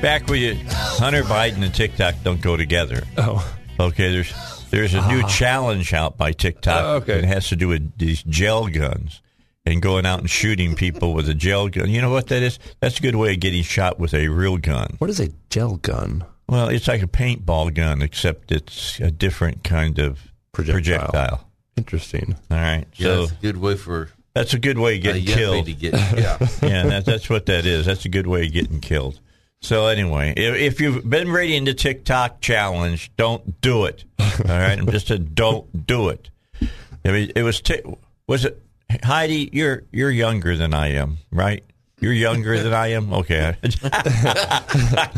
Back, back with you. Hunter Biden and TikTok don't go together. Oh, Okay, there's there's a new ah. challenge out by TikTok. Oh, okay. It has to do with these gel guns and going out and shooting people with a gel gun. You know what that is? That's a good way of getting shot with a real gun. what is a gel gun? Well, it's like a paintball gun, except it's a different kind of Projectile. projectile. Interesting. All right, Yeah, so that's a good way for that's a good way of getting killed. to get. Yeah, yeah, that, that's what that is. That's a good way of getting killed. So anyway, if, if you've been reading the TikTok challenge, don't do it. All right, I'm just a don't do it. I mean, it was t- was it Heidi? You're you're younger than I am, right? You're younger than I am. Okay,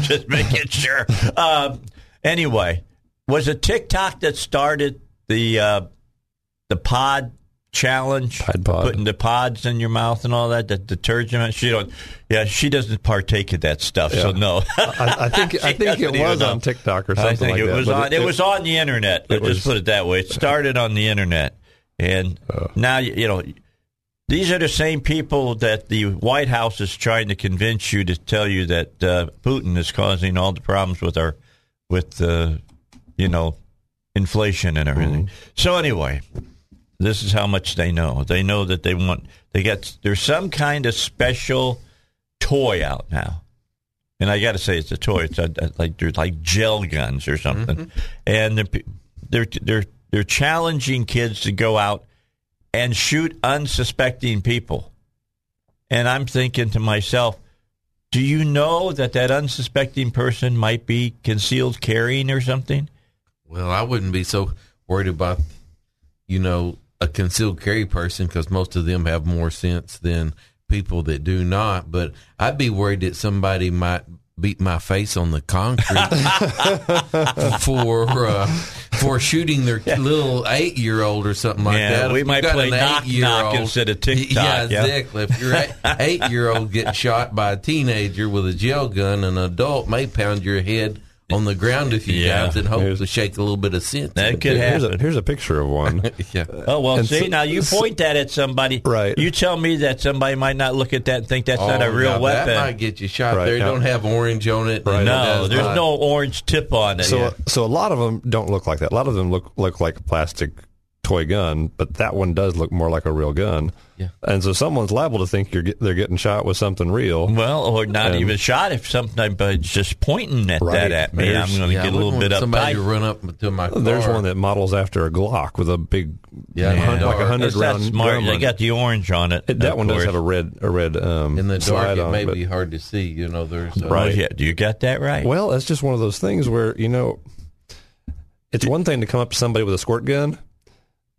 just making sure. Um, anyway, was it TikTok that started the uh, the pod challenge? Pod. putting the pods in your mouth and all that. The detergent. She don't. Yeah, she doesn't partake of that stuff. So no. I, I think I think it was on TikTok or something like it that. was on. It, was on the internet. Let's was- just put it that way. It started on the internet, and Oh. now you know. These are the same people that the White House is trying to convince you to tell you that uh, Putin is causing all the problems with our, with uh, you know, inflation and everything. So anyway, this is how much they know. They know that they want they got there's some kind of special toy out now, and I got to say it's a toy. It's a, a- like they're like gel guns or something, mm-hmm. and they're, they're they're they're challenging kids to go out and shoot unsuspecting people. And I'm thinking to myself, do you know that that unsuspecting person might be concealed carrying or something? well, I wouldn't be so worried about, you know, a concealed carry person because most of them have more sense than people that do not. But I'd be worried that somebody might beat my face on the concrete for uh, for shooting their little eight year old or something like Yeah, that. we If might play knock knock instead of TikTok, Yeah, yeah. exactly. If your eight year old gets shot by a teenager with a gel gun, an adult may pound your head on the ground a few Yeah. times and hope Here's- to shake a little bit of sense. That into could it. Here's happen. a, here's a picture of one. Yeah. Oh well, And see so- now you point that at somebody, Right. You tell me that somebody might not look at that and think that's not a Oh, real now weapon. That might get you shot. Right, They now- don't have orange on it. Right. No, does there's not. no orange tip on it. So so a lot of them don't look like that. A lot of them look look like plastic toy gun, but that one does look more like a real gun. Yeah. And so someone's liable to think you're get, they're getting shot with something real. well, or not And- even shot if somebody's just pointing at Right. that at me. I'm going to Yeah, get a little bit want somebody uptight. run up to my car. There's one that models after a Glock with a big, Yeah, hun- yeah. like a hundred That's round. smart. drum They got the orange on it. It- that of one does have a red a red um, in the dark. slide It on may but- be hard to see. You know, there's uh, Oh, Right. yeah, do you got that right? Well, that's just one of those things where you know, it's one thing to come up to somebody with a squirt gun,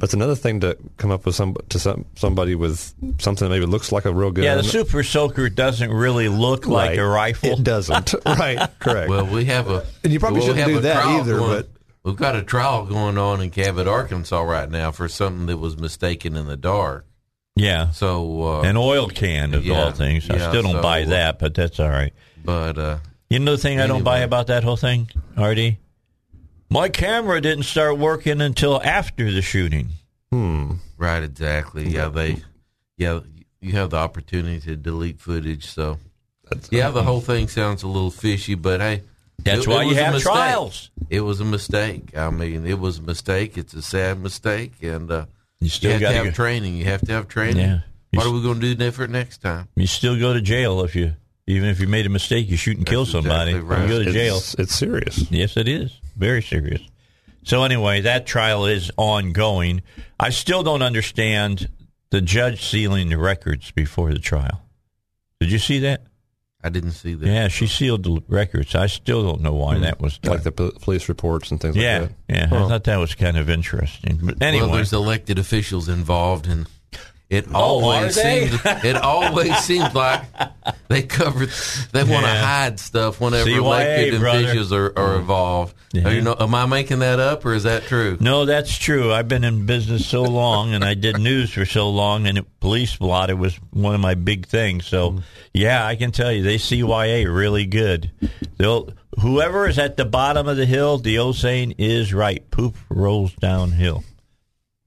but it's another thing to come up with some to some somebody with something that maybe looks like a real gun. yeah, the Super Soaker doesn't really look like a rifle. It doesn't. right. Correct. Well, we have a. And you probably well, we shouldn't have do a that either, going- but- we've got a trial going on in Cabot, Arkansas, right now for something that was mistaken in the dark. yeah, So, uh, an oil can of Yeah, all things. I yeah, still don't so, buy uh, that, but that's all right. but uh, You know the thing I don't buy about that whole thing, RD? My camera didn't start working until after the shooting. hmm. right, exactly. Yeah, they, yeah, you have the opportunity to delete footage. So, yeah, the whole thing sounds a little fishy, but hey, That's it- why it you have mistake. trials. It was a mistake. I mean, it was a mistake. It's a sad mistake, and uh, You you still have got to to have training. You have to have training. Yeah. What are we going to do different next time? You still go to jail if you Even if you made a mistake, you shoot and kill somebody, exactly right. you go to jail. It's, it's serious. Yes, it is. Very serious. So anyway, that trial is ongoing. I still don't understand the judge sealing the records before the trial. Did you see that? I didn't see that. Yeah, she sealed the records. I still don't know why hmm. that was done. Like the police reports and things yeah, like that. yeah. I thought that was kind of interesting. But anyway, Well, there's elected officials involved, and it Oh, always they? seems it always seems like they cover they want to Yeah. hide stuff whenever CYA, elected officials are, are involved. Yeah. Are you know, am I making that up or is that true? No, that's true. I've been in business so long, and I did news for so long, and it, police blotter was one of my big things. So, mm. yeah, I can tell you they CYA really good. They'll whoever is at the bottom of the hill. The old saying is right: poop rolls downhill,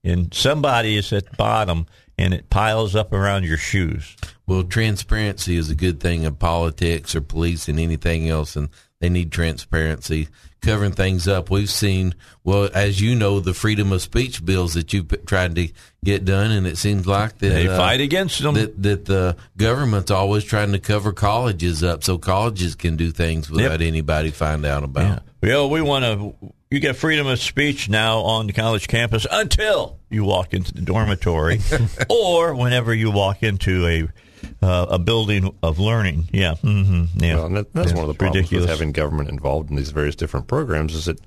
and somebody is at the bottom, and it piles up around your shoes. Well, transparency is a good thing in politics or police and anything else, and they need transparency, covering things up. We've seen, well, as you know, the freedom of speech bills that you've tried to get done, and it seems like that They uh, fight against them. That, that the government's always trying to cover colleges up so colleges can do things without anybody find out about. Yeah. Well, we want to. You get freedom of speech now on the college campus until you walk into the dormitory, or whenever you walk into a uh, a building of learning. Yeah, hmm yeah. Well, that, that's Yeah, one of the problems ridiculous. with having government involved in these various different programs is that,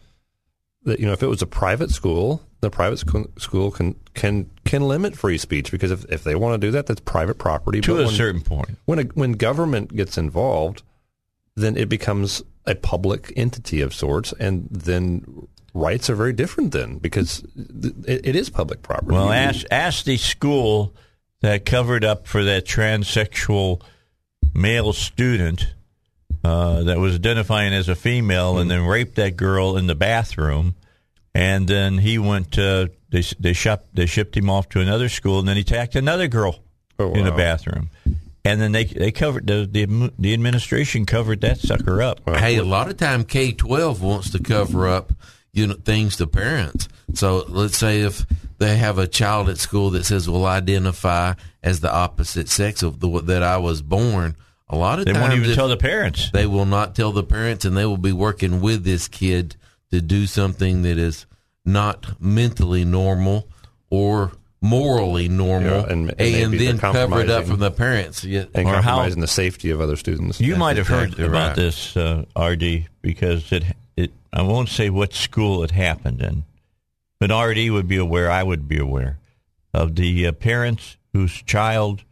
that you know if it was a private school, the private school, school can can can limit free speech because if, if they want to do that, that's private property. to But a when, certain point. when a, when government gets involved, then it becomes a public entity of sorts, and then rights are very different then because th- it, is public property. Well, ask ask the school that covered up for that transsexual male student uh, that was identifying as a female and then raped that girl in the bathroom, and then he went. Uh, they they shipped they shipped him off to another school, and then he attacked another girl Oh, in the bathroom. And then they they covered the, the the administration covered that sucker up. Hey, a lot of time K twelve wants to cover up you know things to parents. So let's say if they have a child at school that says, "Will identify as the opposite sex of the that I was born," a lot of They times won't even tell the parents. they will not tell the parents, and they will be working with this kid to do something that is not mentally normal or morally normal, Yeah, and- and maybe then they're cover it up from the parents. Yeah. and or how- compromising the safety of other students. You might have heard exactly about this, uh, RD, because it it I won't say what school it happened in, but RD would be aware. I would be aware of the uh, parents whose child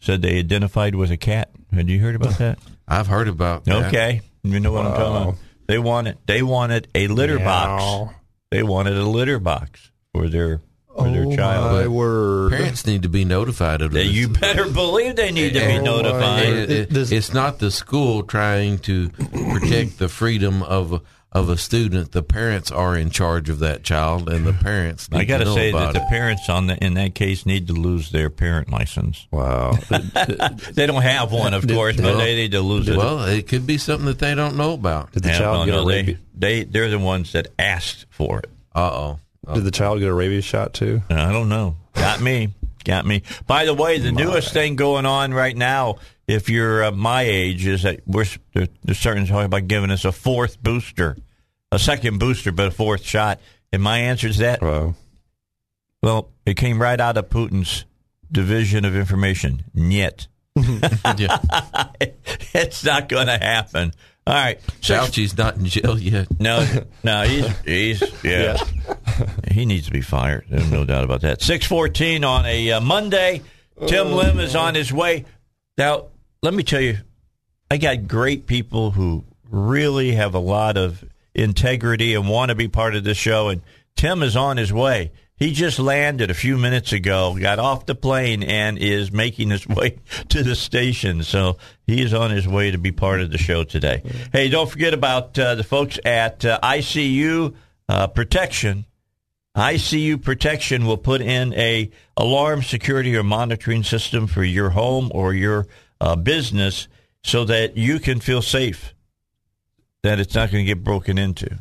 said they identified with a cat. Had you heard about that? I've heard about that. Okay, you know what I'm talking about. They wanted they wanted a litter box. They wanted a litter box for their for their child. My word. Parents need to be notified of They- this. you better believe they need to be Oh, notified. It- it- Does- it's not the school trying to protect the freedom of of a student. The parents are in charge of that child, and the parents. Need I got to to know say that about the parents on the, in that case need to lose their parent license. Wow. They don't have one, of course, but they need to lose it. Well, it could be something that they don't know about. Did the Yeah, child well, get a no, they, they they're the ones that asked for it. Uh oh. Did the child get a rabies shot too? I don't know. Got me. Got me. By the way, the newest thing going on right now, if you're uh, my age, is that we're they're, they're starting to talk about giving us a fourth booster, a second booster, but a fourth shot. And my answer is that Wow. well, it came right out of Putin's division of information. Yet. Yeah. it's not going to happen. All right. Six- Fauci's not in jail yet. No, no, he's he's yeah. he needs to be fired. There's no doubt about that. Six fourteen on a uh, Monday. Tim Lim is on his way. Now, let me tell you, I got great people who really have a lot of integrity and want to be part of this show. And Tim is on his way. He just landed a few minutes ago, got off the plane, and is making his way to the station. So he is on his way to be part of the show today. Hey, don't forget about uh, the folks at uh, ICU uh, Protection. ICU Protection will put in a alarm security or monitoring system for your home or your uh, business so that you can feel safe that it's not going to get broken into.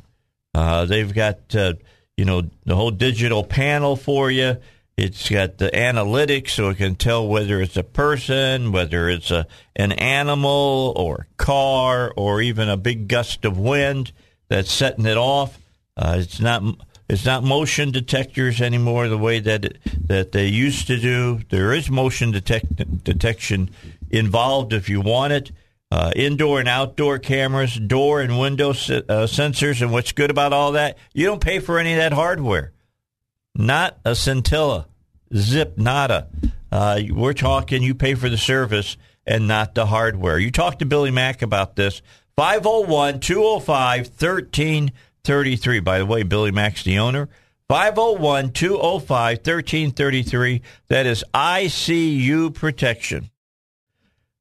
Uh, they've got uh, you know the whole digital panel for you. It's got the analytics, so it can tell whether it's a person, whether it's a an animal or car, or even a big gust of wind that's setting it off. Uh, it's not it's not motion detectors anymore the way that it, that they used to do. There is motion detect, detection involved if you want it. Uh, indoor and outdoor cameras, door and window uh, sensors, and what's good about all that? You don't pay for any of that hardware. Not a scintilla, zip, nada. Uh, we're talking you pay for the service and not the hardware. You talk to Billy Mack about this. 501 205 1333. By the way, Billy Mack's the owner. 501 205 1333. That is ICU protection.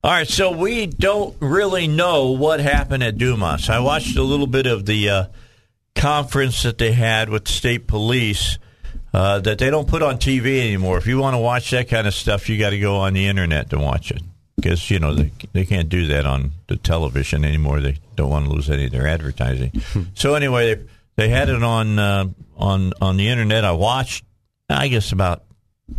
All right, so we don't really know what happened at Dumas. I watched a little bit of the uh, conference that they had with the state police uh, that they don't put on TV anymore. If you want to watch that kind of stuff, you got to go on the internet to watch it because you know they they can't do that on the television anymore. They don't want to lose any of their advertising. so anyway, they, they had it on uh, on on the internet. I watched, I guess about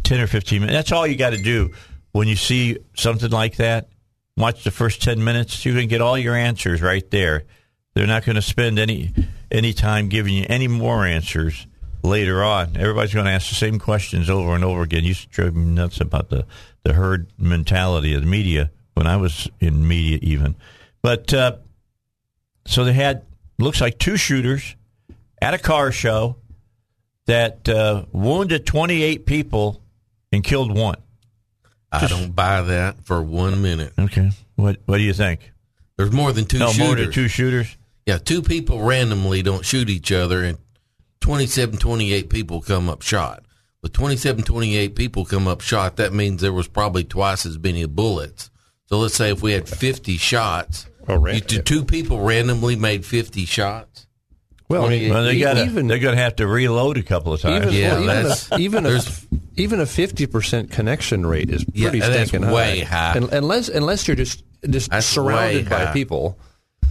ten or fifteen minutes. That's all you got to do when you see something like that. Watch the first ten minutes. You can get all your answers right there. They're not going to spend any any time giving you any more answers later on. Everybody's going to ask the same questions over and over again. To drive me nuts about the the herd mentality of the media when I was in media, even. But uh, so they had looks like two shooters at a car show that uh, wounded 28 people and killed one. I don't buy that for one minute. Okay, what what do you think? There's more than two no, shooters. more than two shooters. Yeah, two people randomly don't shoot each other, and 27, 28 people come up shot. With 27, 28 people come up shot, that means there was probably twice as many bullets. So let's say if we had 50 shots, Oh, you, two people randomly made 50 shots. Well, I mean, Well, they got even they're going to have to reload a couple of times. even, Yeah, well, even a, even a even a fifty percent connection rate is Yeah, pretty that's stinking way high. Un- unless unless you're just just That's surrounded by people.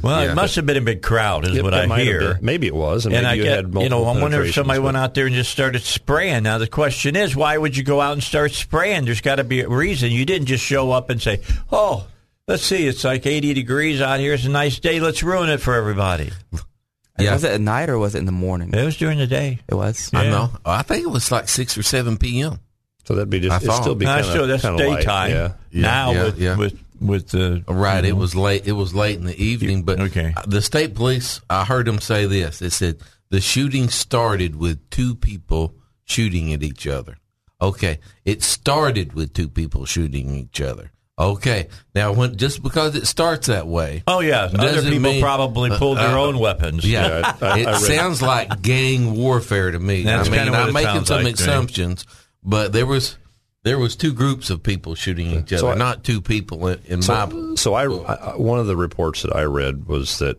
well, Yeah. it must have been a big crowd, is It- what it I hear. Maybe it was, and, And I you get, had you know, I wonder if somebody penetrations, went out there and just started spraying. Now the question is, why would you go out and start spraying? There's got to be a reason. You didn't just show up and say, "Oh, let's see, it's like 80 degrees out here. It's a nice day. Let's ruin it for everybody." Yeah. Was it at night or was it in the morning? It was during the day. It was. I Yeah. know. I think it was like 6 or 7 p.m. So that'd be just I it'd still be No, kind sure, of that's daytime. Yeah. Yeah, now yeah, with, yeah. with with the Right. It mm-hmm. was late. It was late in the evening, but Okay. the state police. I heard them say this. It said the shooting started with two people shooting at each other. Okay, it started with two people shooting each other. Okay, now when just because it starts that way, Oh yeah, other people mean- probably pulled their uh, own weapons. yeah, Yeah, I- I- it I sounds like gang warfare to me. That's I mean, what I'm making some like assumptions, but there was there was two groups of people shooting each So other, I- not two people in, in my So, so I, I one of the reports that I read was that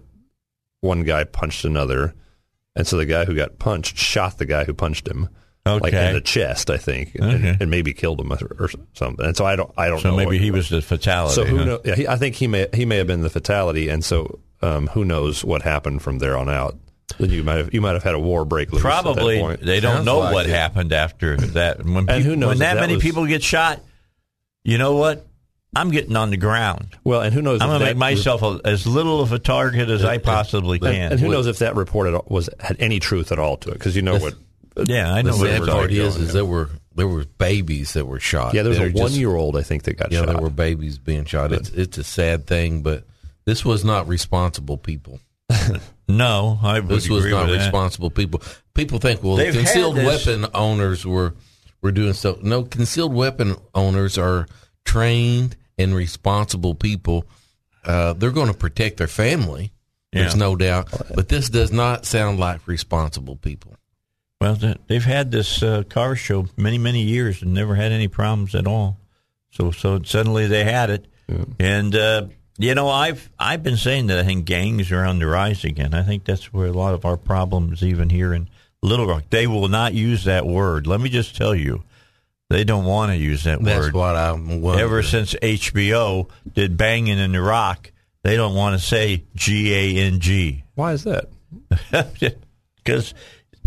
one guy punched another, and so the guy who got punched shot the guy who punched him, like Okay. in the chest, I think, and, Okay. and maybe killed him or, or something. And so I don't, I don't So know. So maybe he was the fatality. So who huh? knows? Yeah, he, I think he may he may have been the fatality, and so um, who knows what happened from there on out. Then you might have you might have had a war break loose. Probably at that point. they don't Sounds know like what it. happened after that. When, And peop- who knows when that, that many was- people get shot, you know what? I'm getting on the ground. Well, and who knows? I'm going to make myself a, as little of a target as I possibly And, can. and who knows if that report was had any truth at all to it? Because you know what? Yeah, I know what sad we're part talking is, about. is there were there were babies that were shot. Yeah, there was They're a just- one year old I think that got shot. Yeah, shot. there were babies being shot. It's it's a sad thing, but this was not responsible people. No, I would This was agree not with that. responsible people. People think well, They've concealed weapon owners were were doing so. No, concealed weapon owners are trained and responsible people. Uh, they're going to protect their family. There's no doubt, but this does not sound like responsible people. Well, they've had this uh, car show many, many years and never had any problems at all. So, so suddenly they had it, and uh, you know, I've I've been saying that I think gangs are on the rise again. I think that's where a lot of our problems, even here in Little Rock, they will not use that word. Let me just tell you, they don't want to use that That's word. what I'm wondering. Ever since HBO did Banging in the Rock, they don't want to say G A N G Why is that? because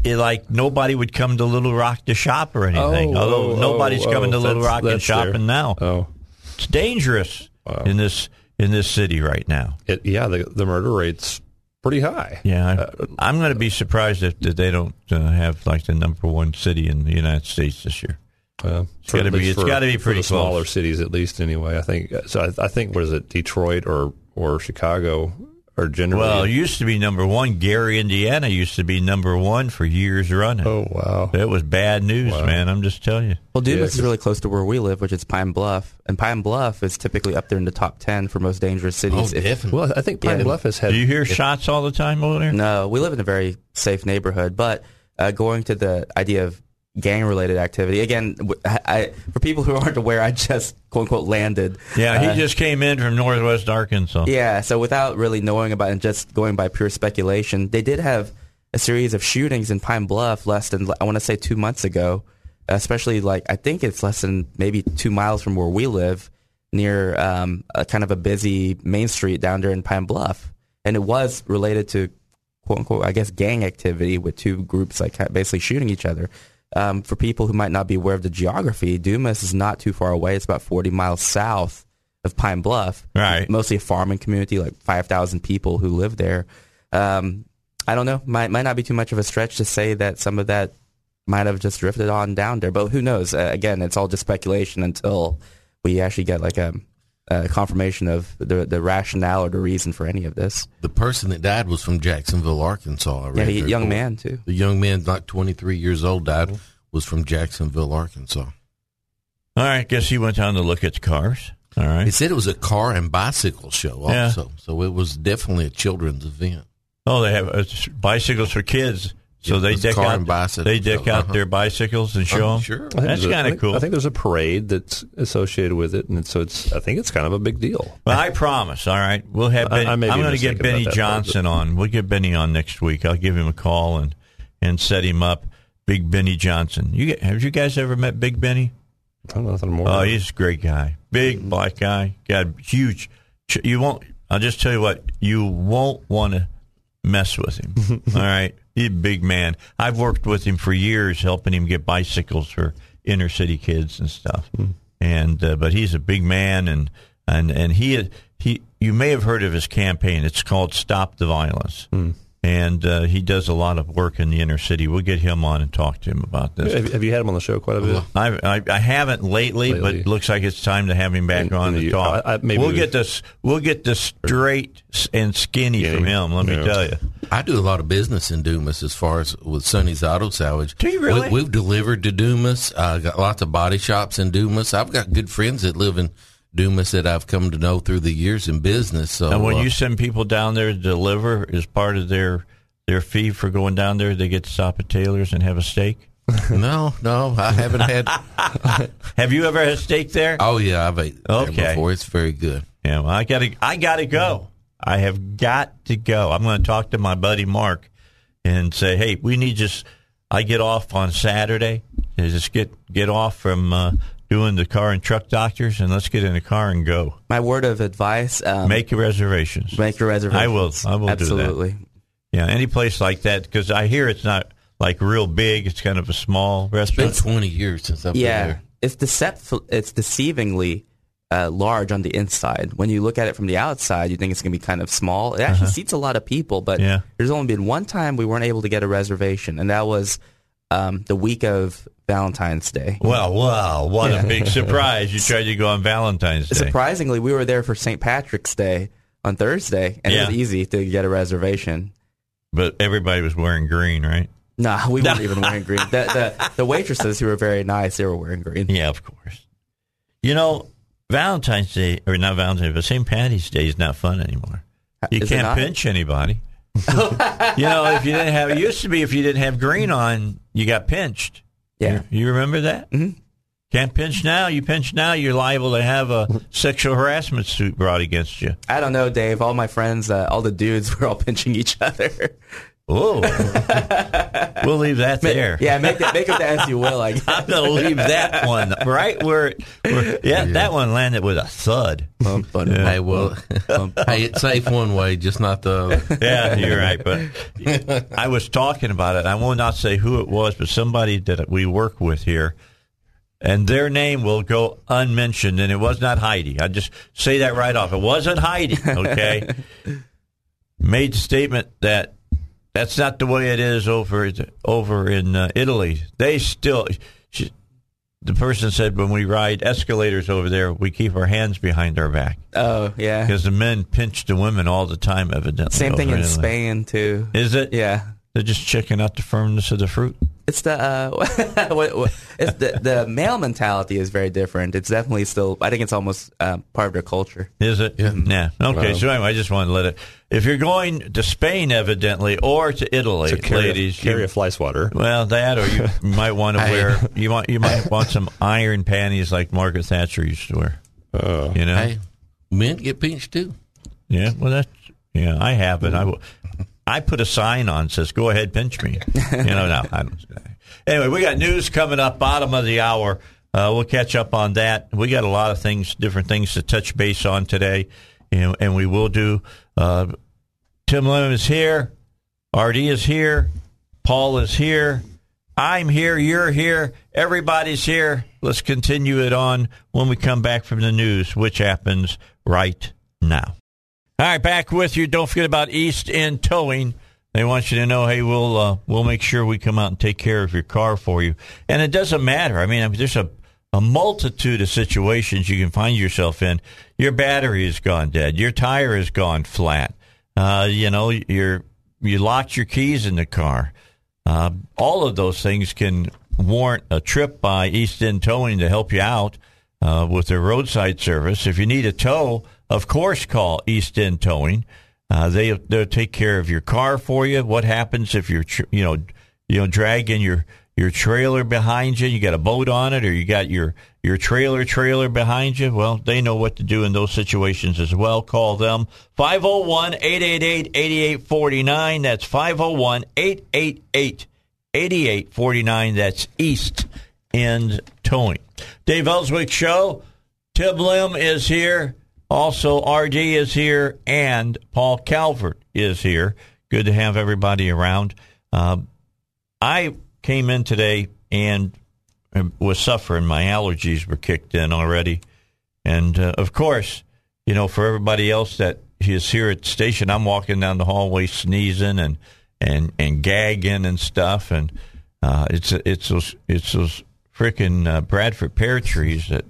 it, like nobody would come to Little Rock to shop or anything. Oh, Although oh, nobody's oh, coming to Little Rock and shopping there. now. Oh, It's dangerous in this in this city right now. it, yeah. The the murder rate's pretty high. Yeah, Uh, I'm going to be surprised if that they don't uh, have like the number one city in the United States this year. Uh, It's gotta be- least it's for- gotta be pretty smaller cities, at least anyway. I think so. I, I think what is it, Detroit or or Chicago or generally. Well, it used to be number one. Gary, Indiana used to be number one for years running. oh wow, That was bad news, man. I'm just telling you. Well, Dumas Yeah, is 'cause- really close to where we live, which is Pine Bluff, and Pine Bluff is typically up there in the top ten for most dangerous cities. Oh, cities. If- Well, I think Pine Yeah. Bluff has had. Do you hear shots all the time over there? No, we live in a very safe neighborhood. But uh, going to the idea of gang-related activity again, I, I- for people who aren't aware, I just quote unquote landed. Yeah, he Uh, just came in from Northwest Arkansas. Yeah, so without really knowing about it and just going by pure speculation, they did have a series of shootings in Pine Bluff less than I want to say two months ago. Especially like I think it's less than maybe two miles from where we live, near um, a kind of a busy main street down there in Pine Bluff, and it was related to quote unquote I guess gang activity with two groups like basically shooting each other. Um, for people who might not be aware of the geography, Dumas is not too far away. It's about 40 miles south of Pine Bluff Right. mostly a farming community, like 5,000 people who live there. Um, I don't know. Might, might not be too much of a stretch to say that some of that might have just drifted on down there, but who knows? Uh, again, it's all just speculation until we actually get like a, a confirmation of the, the rationale or the reason for any of this. the person that died was from Jacksonville, Arkansas. I Yeah, read he, young report. man too. The young man, like 23 years old, died was from Jacksonville, Arkansas. All right, guess he went down to look at the cars. All right, he said it was a car and bicycle show Yeah. also, so it was definitely a children's event. Oh, they have uh, bicycles for kids, so they deck car out. and They deck show, out uh-huh. their bicycles and show Oh, them. sure. I think That's there's a- kind of cool. I think there's a parade that's associated with it, and so it's. I think it's kind of a big deal. Well, I promise. All right, we'll have. I, I I'm going to get Benny that part, Johnson on. We'll get Benny on next week. I'll give him a call and and set him up. Big Benny Johnson. You have you guys ever met Big Benny? I don't know nothing more. Oh, he's a great guy. Big black guy. Got huge. You won't. I'll just tell you what. You won't want to mess with him. All right. He's a big man. I've worked with him for years, helping him get bicycles for inner city kids and stuff. And uh, but he's a big man, and and and he he. You may have heard of his campaign. It's called Stop the Violence. And uh, he does a lot of work in the inner city. We'll get him on and talk to him about this. have, have you had him on the show quite a bit? I've, I, I haven't lately, but it looks like it's time to have him back And- on and to you- talk. I- I- maybe we'll get this. We'll get the straight and skinny Skinny. from him. Let me tell you. I do a lot of business in Dumas as far as with Sonny's Auto Salvage. Do you really? We, have delivered to Dumas. I got lots of body shops in Dumas. I've got good friends that live in Dumas that I've come to know through the years in business. So And when uh, you send people down there to deliver, is part of their their fee for going down there, they get to stop at Taylor's and have a steak. no, no, I haven't had. Have you ever had a steak there? Oh yeah, I've ate there Okay. before. It's very good. Yeah, well, I gotta, I gotta go. I have got to go. I'm going to talk to my buddy Mark and say, hey, we need just. I get off on Saturday. Just get get off from uh, doing the car and truck doctors, and let's get in the car and go. My word of advice: um, Make your reservations. make your reservations. I will. I will do that. absolutely. Yeah, any place like that because I hear it's not like real big. It's kind of a small It's been restaurant. twenty years since I've been Yeah, there. it's decept- It's deceivingly uh, large on the inside. When you look at it from the outside, you think it's going to be kind of small. It actually seats a lot of people, but Uh-huh. Yeah. there's only been one time we weren't able to get a reservation, and that was um, the week of Valentine's Day. Well, wow, what Yeah. a big surprise! You tried to go on Valentine's Day. Surprisingly, we were there for St. Patrick's Day on Thursday, and it was easy to get a reservation. But everybody was wearing green, right? Nah, we weren't even wearing green. The, the, the waitresses who were very nice, they were wearing green. Yeah, of course. You know, Valentine's Day, or not Valentine's, but St. Patty's Day is not fun anymore. You Is can't pinch anybody. you know, if you didn't have, it used to be if you didn't have green on, you got pinched. Yeah. You, you remember that? Mm-hmm. Can't pinch now. You pinch now, you're liable to have a sexual harassment suit brought against you. I don't know, Dave. All my friends, uh, all the dudes were all pinching each other. Oh, we'll leave that there. Yeah, make that make of that as you will. I guess. I'm going to leave that one right where, where yeah, that one landed with a thud. Hey, well, hey, it's safe one way, just not the other. Yeah, you're right. But I was talking about it. I will not say who it was, but somebody that we work with here, and their name will go unmentioned, and it was not Heidi. I just say that right off. It wasn't Heidi. Okay, made the statement that that's not the way it is over over in uh, Italy. They still. She, the person said when we ride escalators over there, we keep our hands behind our back Oh yeah. because the men pinch the women all the time. Evidently, Same thing in Italy. Spain too. Is it? Yeah. They're just checking out the firmness of the fruit. It's the uh, what, what, it's the the male mentality is very different. It's definitely still. I think it's almost um, part of their culture. Is it? Yeah. Okay. So anyway, I just wanted to let it. If you're going to Spain, evidently, or to Italy, To carry, ladies, carry you- a fly swatter. well, that or you might want to Hey. wear you want you might want some iron panties like Margaret Thatcher used to wear. Uh, You know? Hey, men get pinched too. Yeah. Well, that's yeah. I have it. I will. I put a sign on says "Go ahead, pinch me." You know, no, I don't. Anyway, we got news coming up, bottom of the hour. Uh, we'll catch up on that. We got a lot of things, different things to touch base on today, and, and we will do. Uh, Tim Lim is here. RD is here. Paul is here. I'm here. You're here. Everybody's here. Let's continue it on when we come back from the news, which happens right now. All right, back with you. Don't forget about East End Towing. They want you to know, hey, we'll uh, we'll make sure we come out and take care of your car for you. And it doesn't matter. I mean, there's a a multitude of situations you can find yourself in. Your battery has gone dead. Your tire has gone flat. Uh, you know, you're you locked your keys in the car. Uh, all of those things can warrant a trip by East End Towing to help you out uh, with their roadside service. If you need a tow, of course, call East End Towing. Uh, they they'll take care of your car for you. What happens if you're you know you know dragging your your trailer behind you? You got a boat on it, or you got your your trailer trailer behind you? Well, they know what to do in those situations as well. Call them 501-888-8849. That's 501-888-8849. That's East End Towing. Dave Elswick Show. Tim Lim is here. Also, RD is here, and Paul Calvert is here. Good to have everybody around. Um, I came in today and was suffering. My allergies were kicked in already. And uh, of course, you know, for everybody else that is here at the station, I'm walking down the hallway sneezing and and and gagging and stuff, and uh, it's it's those it's those freaking uh, Bradford pear trees that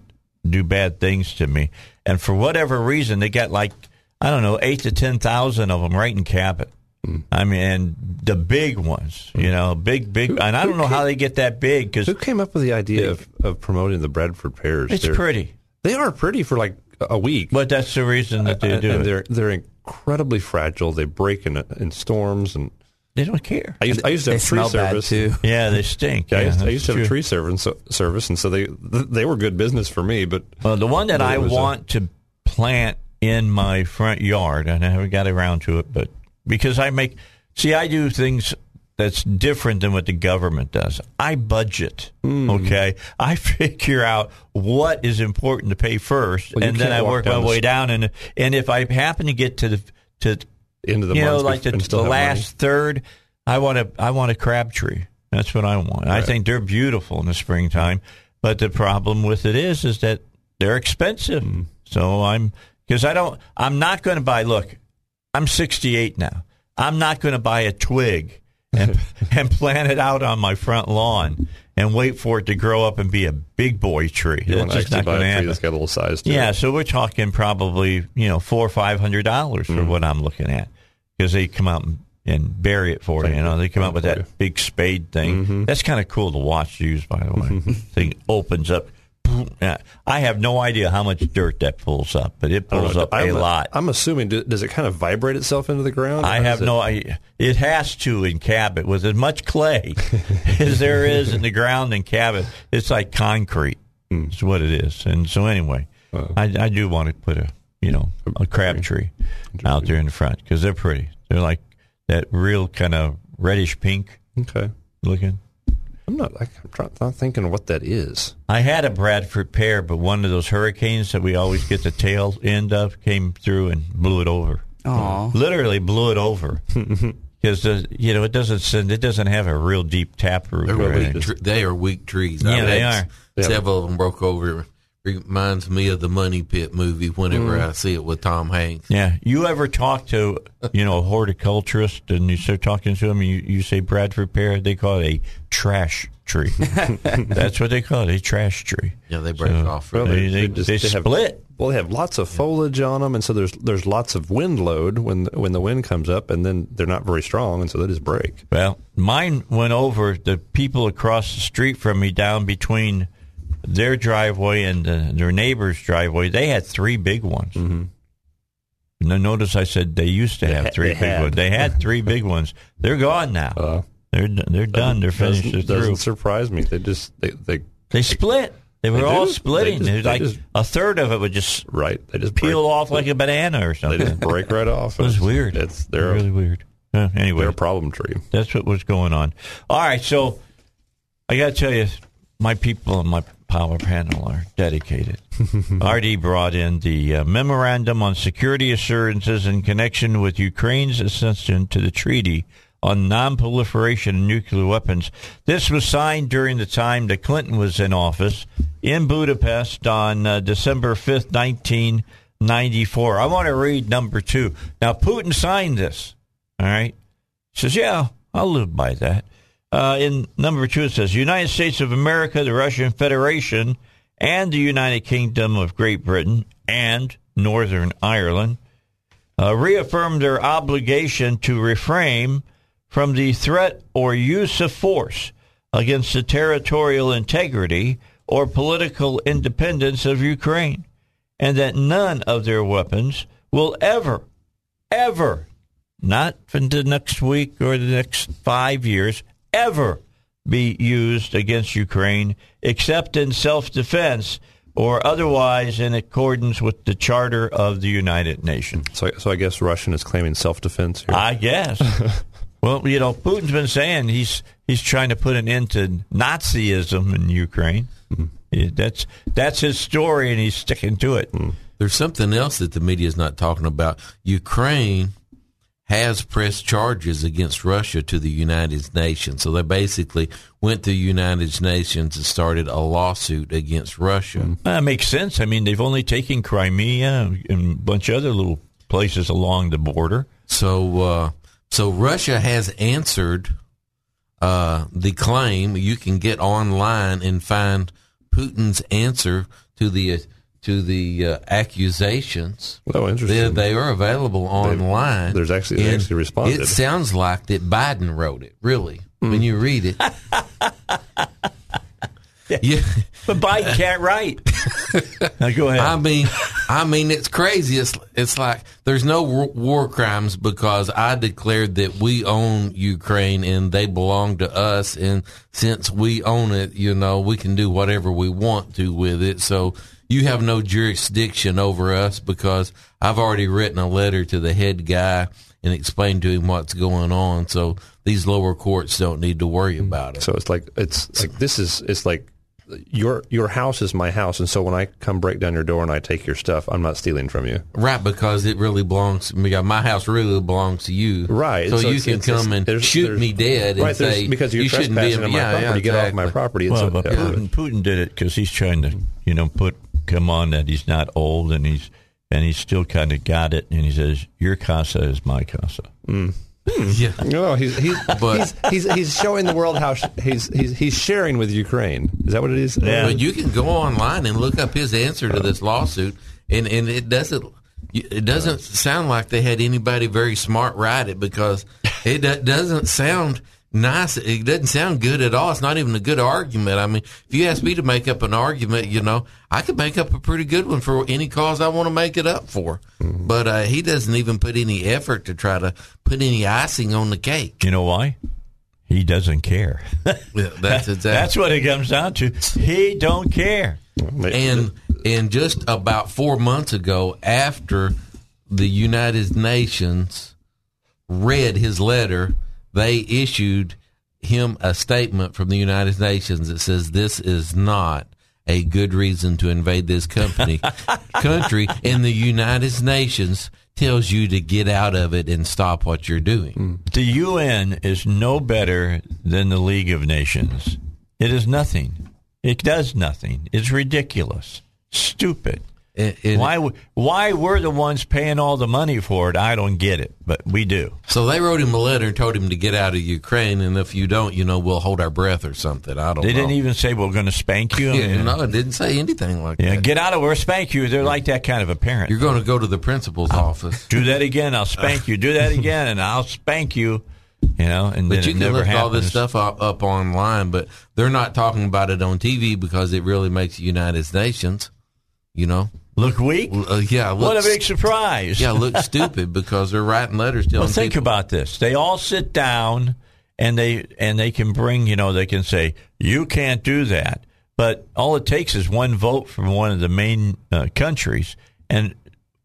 do bad things to me. And for whatever reason, they got like I don't know eight to ten thousand of them right in Cabot. Hmm. I mean, and the big ones, hmm. you know, big, big, and I don't know how they get that big because who came up with the idea of, of promoting the Bradford pears? it's They're- pretty. They are pretty for like a week. But that's the reason that they do and it. they're they're incredibly fragile. They break in in storms, and They don't care. I used I used to They have tree service. too. Yeah, they stink. Yeah, I used, I used to have true. tree service, service, and so they they were good business for me. But Well, the one that I was a- want to plant in my front yard, and I haven't got around to it, but because I make, see, I do things that's different than what the government does. I budget, Hmm. okay? I figure out what is important to pay first, Well, and then I work my the way down. And and if I happen to get to the to into the you know, like the, the last third, I want a I want a crab tree. That's what I want. I think they're beautiful in the springtime, but the problem with it is, is that they're expensive. Mm-hmm. So I'm because I don't. I'm not going to buy. Look, I'm 68 now. I'm not going to buy a twig and and plant it out on my front lawn and wait for it to grow up and be a big boy tree. money. You That's just not going to happen. that's got a little size Yeah, it. so we're talking probably you know four or five hundred dollars Mm. for what I'm looking at because they come out and, and bury it for you. You know, they come out with that you. Mm-hmm. big spade thing. That's kind of cool to watch use, by the way. thing opens up. I have no idea how much dirt that pulls up, but it pulls up a I'm, lot. I'm assuming does it kind of vibrate itself into the ground? I have no idea. It has to in Cabot with as much clay as there is in the ground in Cabot. It's like concrete. Hmm. It's what it is. And so anyway, I, I do want to put a you know a crab tree out there in the front because they're pretty. They're like that real kind of reddish pink Okay. looking. I'm not. I'm trying, not thinking of what that is. I had a Bradford pear, but one of those hurricanes that we always get the tail end of came through and blew it over. Aw. Literally blew it over. Because you know it doesn't send, it doesn't have a real deep tap root. They're or weak they are weak trees. Yeah, I've they had are. Yeah. Several of them broke over. Reminds me of the Money Pit movie whenever mm. I see it with Tom Hanks. Yeah, you ever talk to you know a horticulturist and you start talking to them, and you, you say Bradford pear, they call it a trash tree. That's what they call it, a trash tree. Yeah, they break So, off. well, They, they- they, they just- they they have- Well, they have lots of foliage on them, and so there's there's lots of wind load when when the wind comes up, and then they're not very strong, and so they just break. Well, mine went over the people across the street from me down between their driveway and uh, their neighbor's driveway. They had three big ones. Mm-hmm. Now, notice I said they used to have three they big had. ones. They had three big ones. They're gone now. Uh, they're they're done. They're finished. They're Doesn't, doesn't through. surprise me. They just they they They split. They were They all splitting. Just- like just- a third of it would just right. They just peel break, off like a banana or something. They just break right off. it was It's- weird. It's they're really weird. Uh, anyway, they're a problem tree. that's what was going on. All right, so I got to tell you, my people and my power panel are dedicated. RD brought in the uh, memorandum on security assurances in connection with Ukraine's accession to the treaty on non-proliferation of nuclear weapons. This was signed during the time that Clinton was in office in Budapest on uh, December 5th, 1994. I want to read number 2. Now Putin signed this. All right. Says, yeah, I'll live by that. Uh, in number two, it says United States of America, the Russian Federation, and the United Kingdom of Great Britain and Northern Ireland uh, reaffirm their obligation to refrain from the threat or use of force against the territorial integrity or political independence of Ukraine, and that none of their weapons will ever, ever not for the next week or the next five years, ever be used against Ukraine except in self defense or otherwise in accordance with the Charter of the United Nations. So so I guess Russian is claiming self defense here. I guess. well, you know, Putin's been saying he's he's trying to put an end to Nazism in Ukraine. Mm-hmm. Yeah, That's that's his story, and he's sticking to it. Mm-hmm. There's something else that the media is not talking about. Ukraine has pressed charges against Russia to the United Nations. So they basically went to the United Nations and started a lawsuit against Russia. That makes sense. I mean, they've only taken Crimea and a bunch of other little places along the border. So, uh, so Russia has answered uh, the claim. You can get online and find Putin's answer to the to the uh, accusations. oh, They, interesting. they are available online. there's actually- they actually responded. It sounds like that Biden wrote it. Really, when you read it. yeah, But Biden can't write. now go ahead. I mean, I mean, it's crazy. It's it's like there's no war, war crimes because I declared that we own Ukraine and they belong to us, and since we own it, you know, we can do whatever we want to with it. So you have no jurisdiction over us because I've already written a letter to the head guy and explained to him what's going on. So these lower courts don't need to worry mm. about it. So it's like it's like this is it's like your your house is my house, and so when I come break down your door and I take your stuff, I'm not stealing from you. Right, because it really belongs to me. My house really belongs to you. Right, So, so you can it's- come it's- and there's- shoot there's- me dead right, there's- say because you're you shouldn't be trespassing on my yeah, property. yeah, Get off my property. Well, so, but yeah. Putin, Putin did it because he's trying to, you know, put come on that he's not old and he's and he's still kind of got it. And he says, "Your casa is my casa." Mm. Hmm. Yeah. No, he's he's, But- he's he's he's showing the world how sh- he's he's he's sharing with Ukraine. Is that what it is? Yeah. But you can go online and look up his answer to this lawsuit, and, and it doesn't it doesn't sound like they had anybody very smart write it because it doesn't sound nice. It doesn't sound good at all. It's not even a good argument. I mean, if you ask me to make up an argument, you know, I could make up a pretty good one for any cause I want to make it up for. But uh, he doesn't even put any effort to try to put any icing on the cake. You know why? He doesn't care. Yeah, that's exactly. That's what it comes down to. He don't care. and and just about four months ago, after the United Nations read his letter, they issued him a statement from the United Nations that says this is not a good reason to invade this company country, and the United Nations tells you to get out of it and stop what you're doing. Mm. The UN is no better than the League of Nations. It is nothing. It does nothing. It's ridiculous, stupid. And- and- why? Why we're the ones paying all the money for it? I don't get it, but we do. So they wrote him a letter and told him to get out of Ukraine, and if you don't, you know, we'll hold our breath or something. I don't. They know. didn't even say we're going to spank you. Yeah, no, it didn't say anything like yeah, that. get out of where spank you. They're like that kind of a parent. You're going to go to the principal's office. do that again, I'll spank you. Do that again, and I'll spank you. You know, and But you it can look happens. all this stuff up, up online, but they're not talking about it on TV because it really makes the United Nations, you know. Look weak. Uh, yeah, What a big surprise! yeah, look stupid because they're writing letters telling Well, think people. about this. They all sit down and they and they can bring, you know, they can say you can't do that. But all it takes is one vote from one of the main uh, countries, and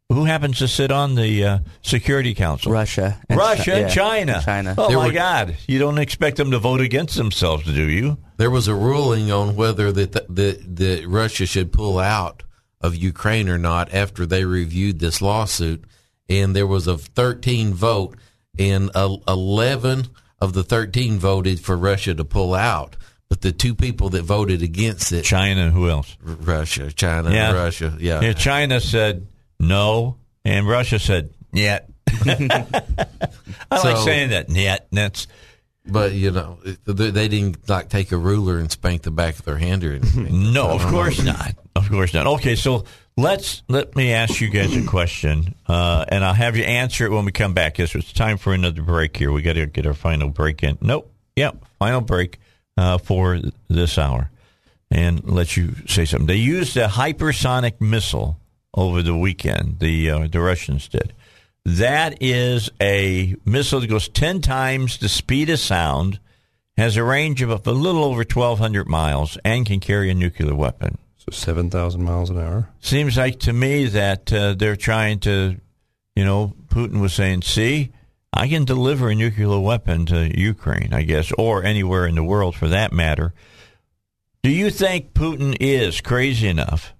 who happens to sit on the uh, Security Council? Russia, and Russia Chi- and yeah, China. China. Oh There my were- God! You don't expect them to vote against themselves, do you? There was a ruling on whether that that that Russia should pull out of Ukraine or not after they reviewed this lawsuit, and there was a 13 vote, and uh, 11 of the 13 voted for Russia to pull out. But the two people that voted against it, China and who else? Russia, China, Yeah. Russia, yeah. Yeah, China said no, and Russia said yet. I like saying that. Yet. That's But you know, they they didn't like take a ruler and spank the back of their hand or anything. No, of course not. Of course not. Okay, so let's let me ask you guys a question, uh, and I'll have you answer it when we come back. Yes, it's time for another break here. We got to get our final break in. Nope. Yep. Final break uh, for this hour, and let you say something. They used a hypersonic missile over the weekend. The uh, the Russians did. That is a missile that goes ten times the speed of sound has a range of a little over 1,200 miles and can carry a nuclear weapon. So 7,000 miles an hour. Seems like to me that uh, they're trying to, you know, Putin was saying, see, I can deliver a nuclear weapon to Ukraine, I guess, or anywhere in the world for that matter. Do you think Putin is crazy enough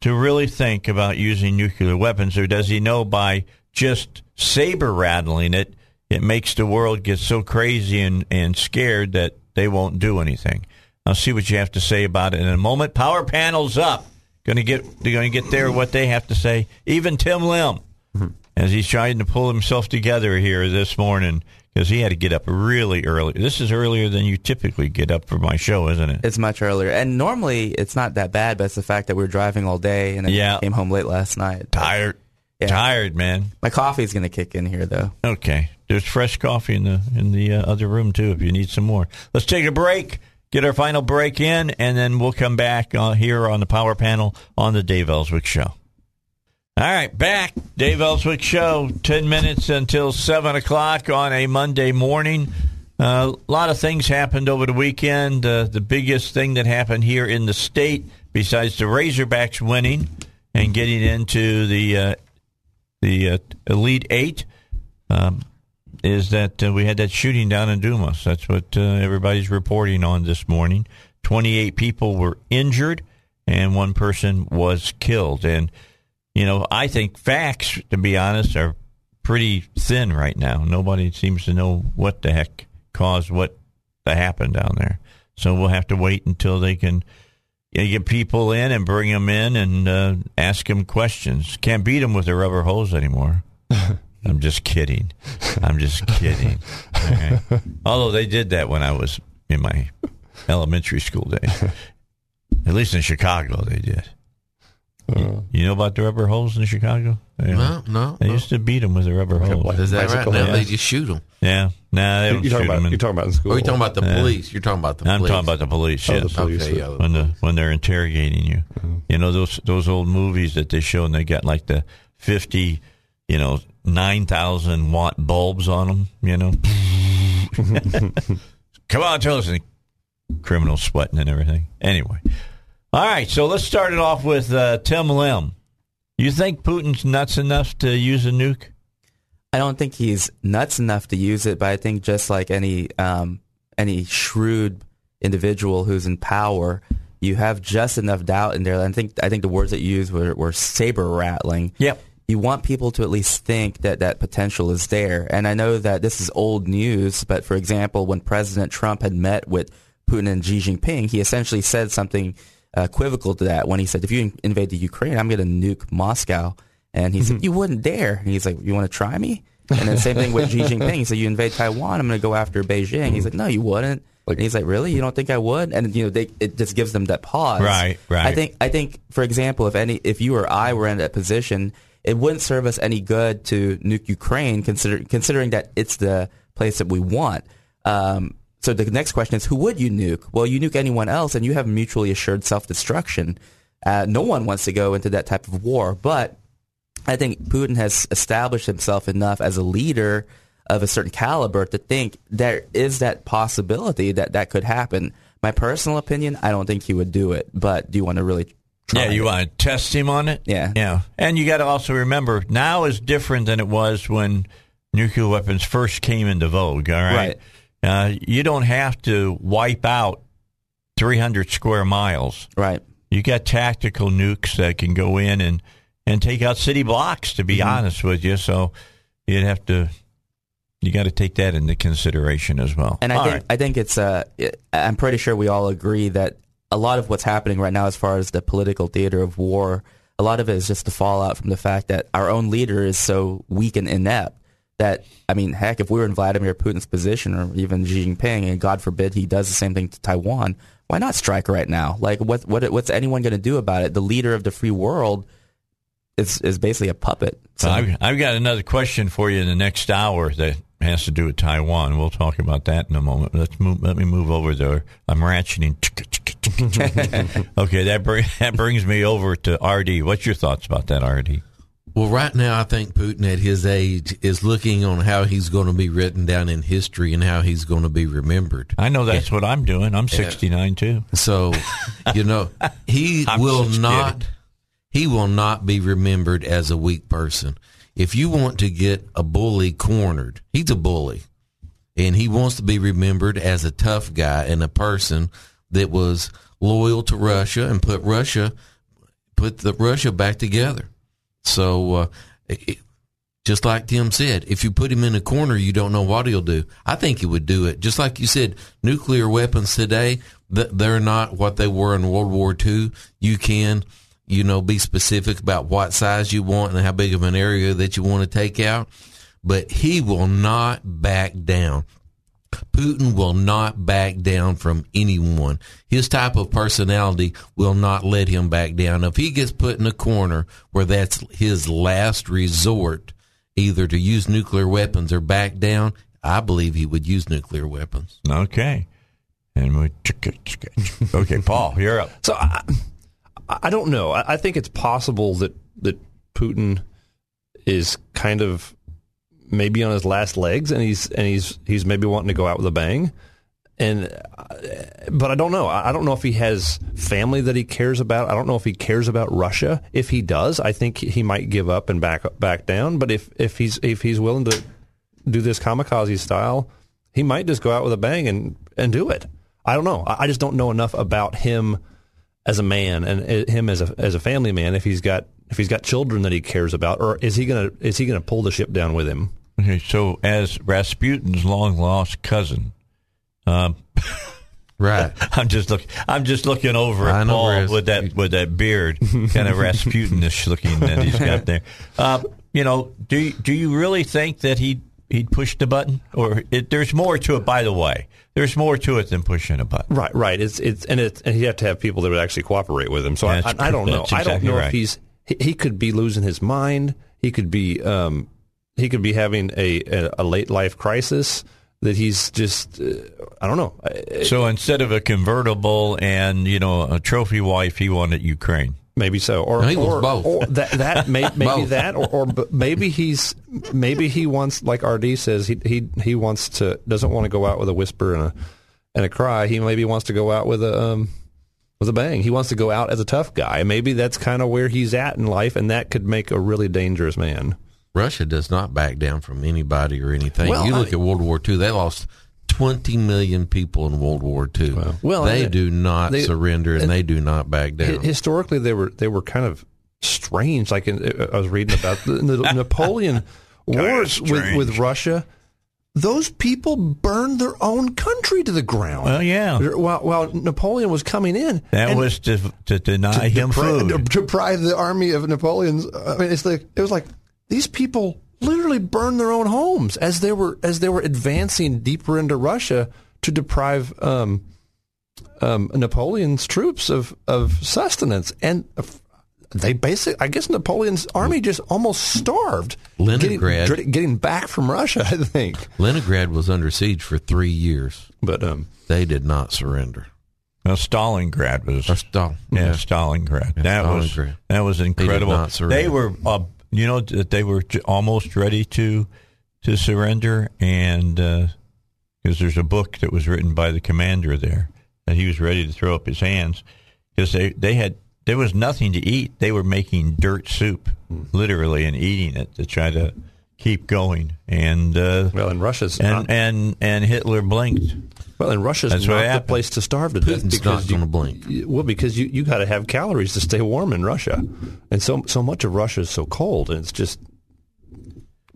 to really think about using nuclear weapons, or does he know by just saber rattling it, it makes the world get so crazy and, and scared that they won't do anything? I'll see what you have to say about it in a moment. Power panels up. Going to get going to get there what they have to say. Even Tim Lim, as he's trying to pull himself together here this morning because he had to get up really early. This is earlier than you typically get up for my show, isn't it? It's much earlier, and normally it's not that bad. But it's the fact that we were driving all day and then Yeah. came home late last night. Tired, Yeah. tired, man. My coffee's gonna kick in here though. Okay, there's fresh coffee in the in the uh, other room too. If you need some more, let's take a break. Get our final break in, and then we'll come back uh, here on the power panel on the Dave Elswick Show. All right, back Dave Elswick Show. Ten minutes until seven o'clock on a Monday morning. Uh, a lot of things happened over the weekend. Uh, the biggest thing that happened here in the state, besides the Razorbacks winning and getting into the uh, the uh, Elite Eight, um, is that uh, we had that shooting down in Dumas. That's what uh, everybody's reporting on this morning. 28 people were injured and one person was killed. And, you know, I think facts, to be honest, are pretty thin right now. Nobody seems to know what the heck caused what to happen down there. So we'll have to wait until they can you know, get people in and bring them in and uh, ask them questions. Can't beat them with a rubber hose anymore. I'm just kidding. I'm just kidding. Okay. Although they did that when I was in my elementary school days. At least in Chicago, they did. You, uh-huh. you know about the rubber hose in Chicago? Yeah. No, no. They no. used to beat them with a rubber hose. Is that right? Now yeah. they just shoot them. Yeah. Nah, they You're don't talking, shoot about, 'em in- you're talking about in school. Or you talking about the Oh, Yeah. police? You're talking about the police. I'm talking about the police. Oh, the police. Okay, yeah. when the when they're interrogating you. Mm-hmm. You know those those old movies that they show, and they got like the fifty, you know, nine thousand watt bulbs on them. You know, come on, tell us, criminals sweating and everything. Anyway, all right, so let's start it off with uh, Tim Lim. You think Putin's nuts enough to use a nuke? I don't think he's nuts enough to use it, but I think just like any um, any shrewd individual who's in power, you have just enough doubt in there. I think I think the words that you used were, were saber rattling. Yep. You want people to at least think that that potential is there. And I know that this is old news, but for example, when President Trump had met with Putin and Xi Jinping, he essentially said something uh, equivocal to that when he said, "If you invade the Ukraine, I'm going to nuke Moscow." And he said, "You wouldn't dare." And he's like, "You want to try me?" And then same thing with Xi Jinping. He said, "You invade Taiwan, I'm going to go after Beijing." He's like, "No, you wouldn't." Like- and he's like, "Really? You don't think I would?" And you know, they, it just gives them that pause. Right, right. I think I think, for example, if any, if you or I were in that position, it wouldn't serve us any good to nuke Ukraine, consider, considering that it's the place that we want. Um, so the next question is, who would you nuke? Well, you nuke anyone else, and you have mutually assured self-destruction. Uh, no one wants to go into that type of war, but I think Putin has established himself enough as a leader of a certain caliber to think there is that possibility that that could happen. My personal opinion, I don't think he would do it, but do you want to really Yeah, you it? want to test him on it? Yeah. Yeah. And you got to also remember now is different than it was when nuclear weapons first came into vogue, all right? Uh, you don't have to wipe out 300 square miles. Right. You got tactical nukes that can go in and, and take out city blocks, to be Mm-hmm. honest with you. So you'd have to, you got to take that into consideration as well. And I All think right. I think it's uh, I'm pretty sure we all agree that a lot of what's happening right now, as far as the political theater of war, a lot of it is just the fallout from the fact that our own leader is so weak and inept. That I mean, heck, if we were in Vladimir Putin's position, or even Xi Jinping, and God forbid he does the same thing to Taiwan, why not strike right now? Like, what what what's anyone going to do about it? The leader of the free world is is basically a puppet. So, I've, I've got another question for you in the next hour that has to do with Taiwan. We'll talk about that in a moment. Let's move. Let me move over there. I'm ratcheting. okay, that bring, that brings me over to RD. What's your thoughts about that, RD? Well, right now, I think Putin at his age is looking on how he's going to be written down in history and how he's going to be remembered. I know that's what I'm doing. I'm 69 too. So, you know, he will not he will not be remembered as a weak person. If you want to get a bully cornered, he's a bully. And he wants to be remembered as a tough guy and a person that was loyal to Russia and put Russia put the Russia back together. So, uh, it, just like Tim said, if you put him in a corner, you don't know what he'll do. I think he would do it. Just like you said, nuclear weapons today, they're not what they were in World War II. You can, you know, be specific about what size you want and how big of an area that you want to take out. But he will not back down. Putin will not back down from anyone. His type of personality will not let him back down. If he gets put in a corner where that's his last resort, either to use nuclear weapons or back down, I believe he would use nuclear weapons. Okay. And we okay, Paul, you're up. So I, I don't know. I, think it's possible that that Putin is kind of maybe on his last legs, and he's and he's he's maybe wanting to go out with a bang. And uh, but I don't know. I don't know if he has family that he cares about. I don't know if he cares about Russia. If he does, I think he might give up and back back down. But if if he's if he's willing to do this kamikaze style, he might just go out with a bang and and do it. I don't know. I just don't know enough about him as a man and him as a as a family man. If he's got if he's got children that he cares about, or is he gonna is he gonna pull the ship down with him? Okay, so as Rasputin's long lost cousin, um, Right. I'm just look. I'm just looking over at Paul where with that with that beard, kind of Rasputinish looking that he's got there. Uh, you know, do you, do you really think that he he'd push the button, or it, there's more to it? By the way, there's more to it than pushing a button. Right, right. It's it's and it's and you have to have people that would actually cooperate with him. So I, I, I don't know. That's I don't know right. if he's he, he could be losing his mind. He could be um he could be having a a, a late life crisis that he's just uh, I don't know. So instead of a convertible and you know a trophy wife, he wanted Ukraine. Maybe so, or, No, or, both. or that that may, maybe that, or, or maybe he's maybe he wants, like RD says, he he he wants to doesn't want to go out with a whisper and a and a cry. He maybe wants to go out with a um with a bang. He wants to go out as a tough guy. Maybe that's kind of where he's at in life, and that could make a really dangerous man. Russia does not back down from anybody or anything. Well, you look I- at World War II; they lost twenty million people in World War II. Well, they and- do not they- surrender and, and- they do not back Hi- down. Historically, they were they were kind of strange. Like in, uh, I was reading about the, the Napoleon wars with, with Russia. Those people burned their own country to the ground. Well, yeah. While, while Napoleon was coming in, That was to to deny him depri- food. deprive the army of Napoleon's. Uh, I mean, it's like it was like these people literally burned their own homes as they were as they were advancing deeper into Russia to deprive um, um, Napoleon's troops of of sustenance, and uh, they basically, I guess, Napoleon's army just almost starved. Leningrad. getting, getting back from Russia, I think. Leningrad was under siege for three years. But um, They did not surrender. Well, Stalingrad was Or Stalin. yeah, Stalingrad. Yeah, that was that was incredible. not surrender. They were, uh, you know, that they were almost ready to to surrender, and uh, because there's a book that was written by the commander there that he was ready to throw up his hands because they they had there was nothing to eat. They were making dirt soup, hmm. literally, and eating it to try to keep going. And uh, well, and Russia's and not, and and Hitler blinked. well, and Russia's That's what not the happened. place to starve to death Putin's because not you- going to blink. you- Well, because you, you got to have calories to stay warm in Russia, and so so much of Russia is so cold, and it's just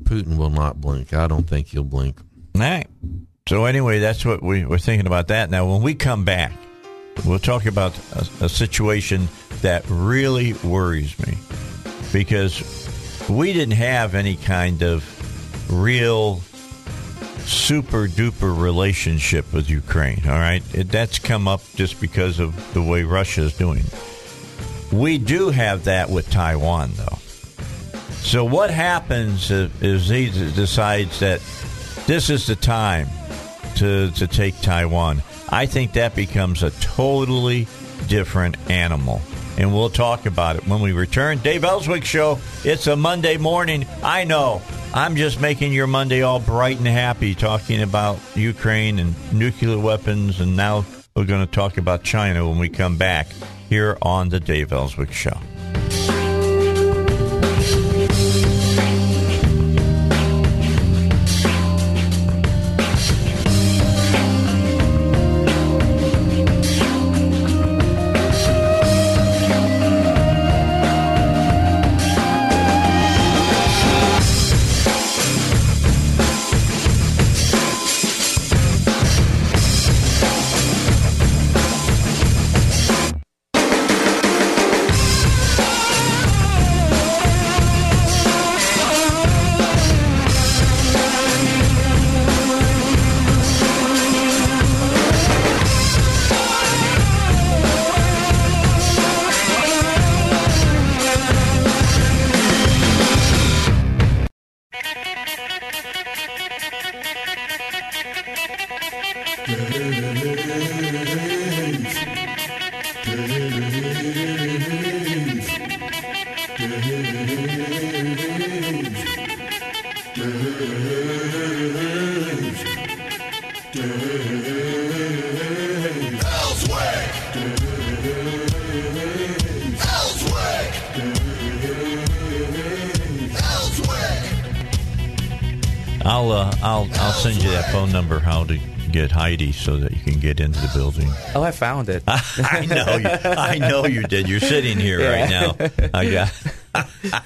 Putin will not blink. I don't think he'll blink. All right. So anyway, that's what we we're thinking about that. Now, when we come back, we'll talk about a, a situation that really worries me because we didn't have any kind of real super duper relationship with Ukraine. All right, it, that's come up just because of the way Russia is doing. We do have that with Taiwan, though. So what happens if, is he decides that this is the time to to take Taiwan? I think that becomes a totally different animal. And we'll talk about it when we return. Dave Elswick Show. It's a Monday morning. I know. I'm just making your Monday all bright and happy, talking about Ukraine and nuclear weapons. And now we're going to talk about China when we come back here on the Dave Elswick Show. I'll uh, I'll I'll send you that phone number how to get Heidi so that you can get into the building. Oh, I found it. I know you. I know you did. You're sitting here right now. I got.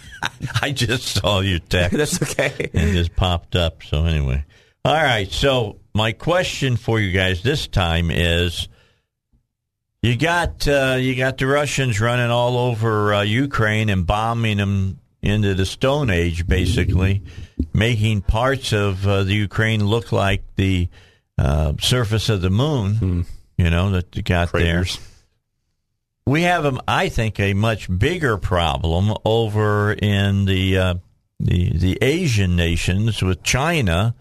I just saw your text. That's okay. and just popped up. So anyway, all right. So my question for you guys this time is: you got uh, you got the Russians running all over uh, Ukraine and bombing them into the Stone Age, basically, making parts of uh, the Ukraine look like the uh, surface of the moon. You know that got Craters. there. We have, a, I think, a much bigger problem over in the uh, the the Asian nations with China,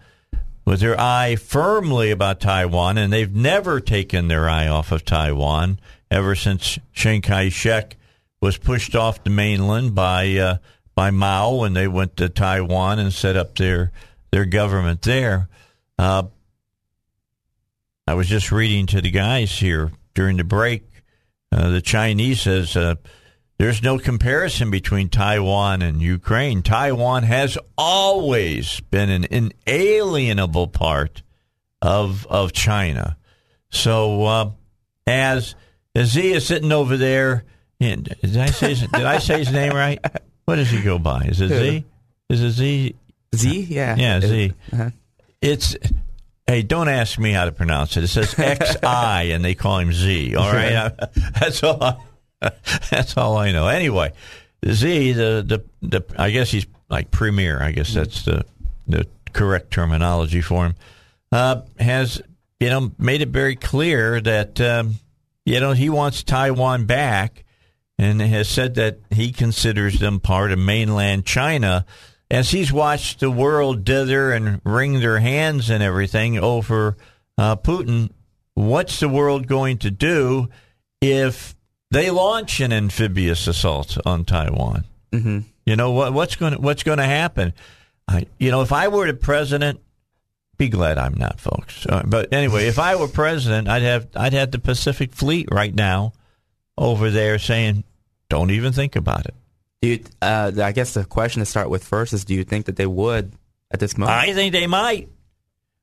with their eye firmly about Taiwan, and they've never taken their eye off of Taiwan ever since Chiang Kai-shek was pushed off the mainland by uh, by Mao when they went to Taiwan and set up their their government there. Uh, I was just reading to the guys here during the break. Uh, the Chinese says uh, there's no comparison between Taiwan and Ukraine. Taiwan has always been an inalienable part of of China. So uh, as as Z is sitting over there, and did I say his, did I say his name right? What does he go by? Is it Z? Is it Z? Z, yeah, Yeah, Z. Uh-huh. It's hey, don't ask me how to pronounce it. It says X I, and they call him Z. All right, that's all. I, that's all I know. Anyway, Z, the, the the I guess he's like premier. I guess that's the the correct terminology for him. Uh, has you know made it very clear that um, you know he wants Taiwan back, and has said that he considers them part of mainland China as he's watched the world dither and wring their hands and everything over uh, Putin, what's the world going to do if they launch an amphibious assault on Taiwan? hmm You know what, what's going to, what's going to happen? I, you know, if I were the president, be glad I'm not, folks. Uh, but anyway, if I were president, I'd have I'd have the Pacific Fleet right now over there saying, "Don't even think about it." Do you, uh, I guess the question to start with first is: Do you think that they would at this moment? I think they might.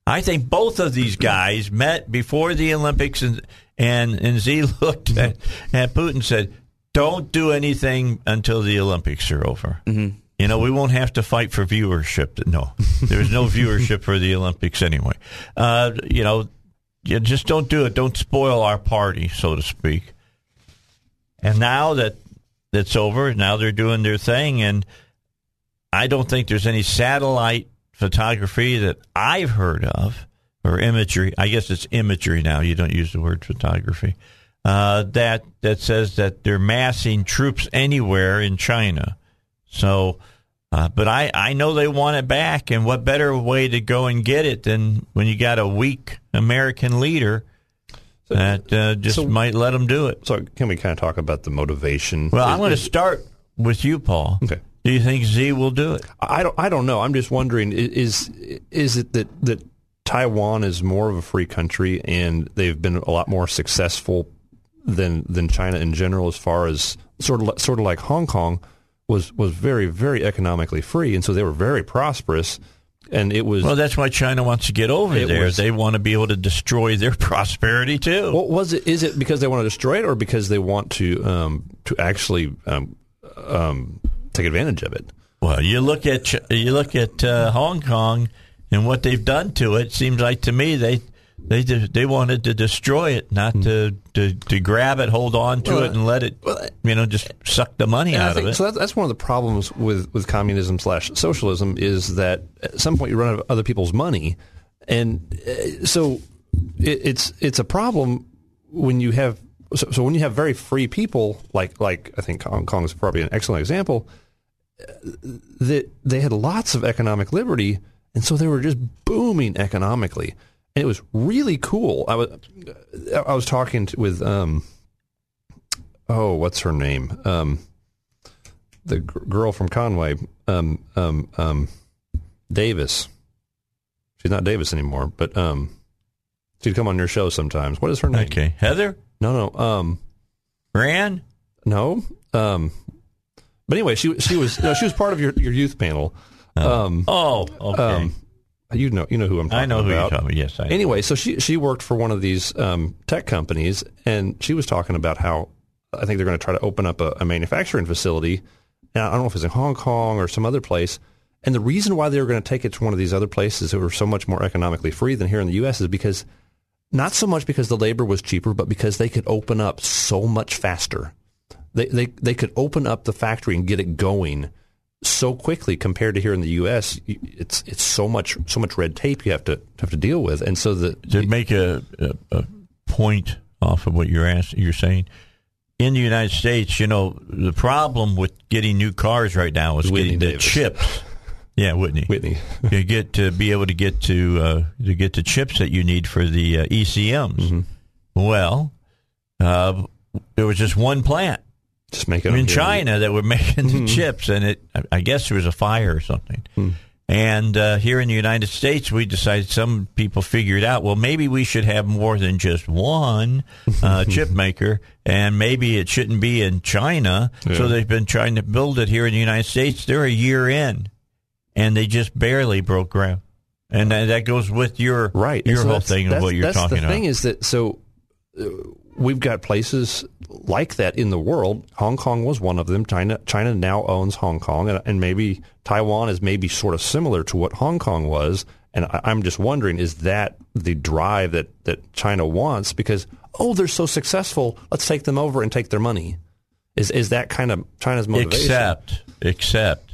I think both of these guys met before the Olympics, and and and Z looked at, at Putin said, "Don't do anything until the Olympics are over." Mhm. You know, we won't have to fight for viewership. No, there's no viewership for the Olympics anyway. Uh, you know, you just don't do it. Don't spoil our party, so to speak. And now that that's over, now they're doing their thing, and I don't think there's any satellite photography that I've heard of or imagery. I guess it's imagery now. You don't use the word photography. Uh, that that says that they're massing troops anywhere in China. So, uh, but I I know they want it back, and what better way to go and get it than when you got a weak American leader that uh, just so- might let them do it. So can we kind of talk about the motivation? Well, I'm going to start with you, Paul. Okay. Do you think Z will do it? I don't. I don't know. I'm just wondering. Is is it that that Taiwan is more of a free country and they've been a lot more successful than than China in general, as far as sort of sort of like Hong Kong was was very very economically free, and so they were very prosperous, and it was. Well, that's why China wants to get over there. was- they want to be able to destroy their prosperity too. what was it? Is it because they want to destroy it, or because they want to um, to actually um, um, take advantage of it? Well, you look at you look at uh, Hong Kong and what they've done to it. Seems like to me they they de- they wanted to destroy it, not to, to to grab it, hold on to Well, it, and let it you know just suck the money out of it. so that's, that's one of the problems with, with communism slash socialism is that at some point you run out of other people's money, and uh, so it, it's it's a problem when you have so, so when you have very free people like like I think Hong Kong is probably an excellent example uh, that they had lots of economic liberty, and so they were just booming economically, and it was really cool. I was I was talking to, with um oh what's her name um the g- girl from Conway, um, um, um, Davis. She's not Davis anymore, but um, she'd come on your show sometimes. What is her name? okay, Heather, No, no, um, Rand. no. Um, but anyway, she she was no, she was part of your, your youth panel. Um, Oh, okay. um, you know you know who I'm talking about. I know who about. you're talking about. Yes, I. know. Anyway, so she she worked for one of these um, tech companies, and she was talking about how I think they're going to try to open up a, a manufacturing facility. Now, I don't know if it's in Hong Kong or some other place. And the reason why they were going to take it to one of these other places that were so much more economically free than here in the U.S. is because not so much because the labor was cheaper, but because they could open up so much faster. They they they could open up the factory and get it going so quickly compared to here in the U.S. It's it's so much so much red tape you have to have to deal with, and so the to make a, a, a point off of what you're asking, you're saying in the United States, you know, the problem with getting new cars right now is Whitney getting the Davis. chips. Yeah, Whitney. Whitney. you get to be able to get to uh, to get the chips that you need for the uh, ECMs. Mm-hmm. Well, uh, there was just one plant just make it in. China that were making Mm-hmm. the chips, and it I- guess there was a fire or something, Hmm. And uh, here in the United States, we decided some people figured out, well, maybe we should have more than just one uh, chip maker, and maybe it shouldn't be in China. So they've been trying to build it here in the United States. They're a year in, and they just barely broke ground. And that that goes with your right. your so whole thing of what you're that's talking the about. thing is that so uh, we've got places like that in the world. Hong Kong was one of them. China China now owns Hong Kong, and, and maybe Taiwan is maybe sort of similar to what Hong Kong was. And I, I'm just wondering, is that the drive that that China wants? Because oh, they're so successful, let's take them over and take their money. Is is that kind of China's motivation? except, except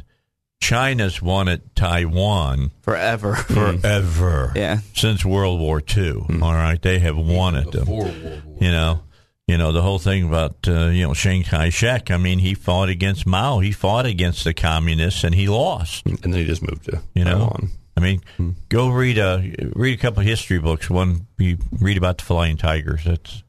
China's wanted Taiwan forever. forever. Yeah. Since World War II. Mm-hmm. All right. They have wanted them. World War. You know, you know the whole thing about uh, you know Chiang Kai Shek. I mean, he fought against Mao. He fought against the communists, and he lost. and then he just moved to You know, Taiwan. I mean, hmm. go read a read a couple of history books. One you read about the Flying Tigers. That's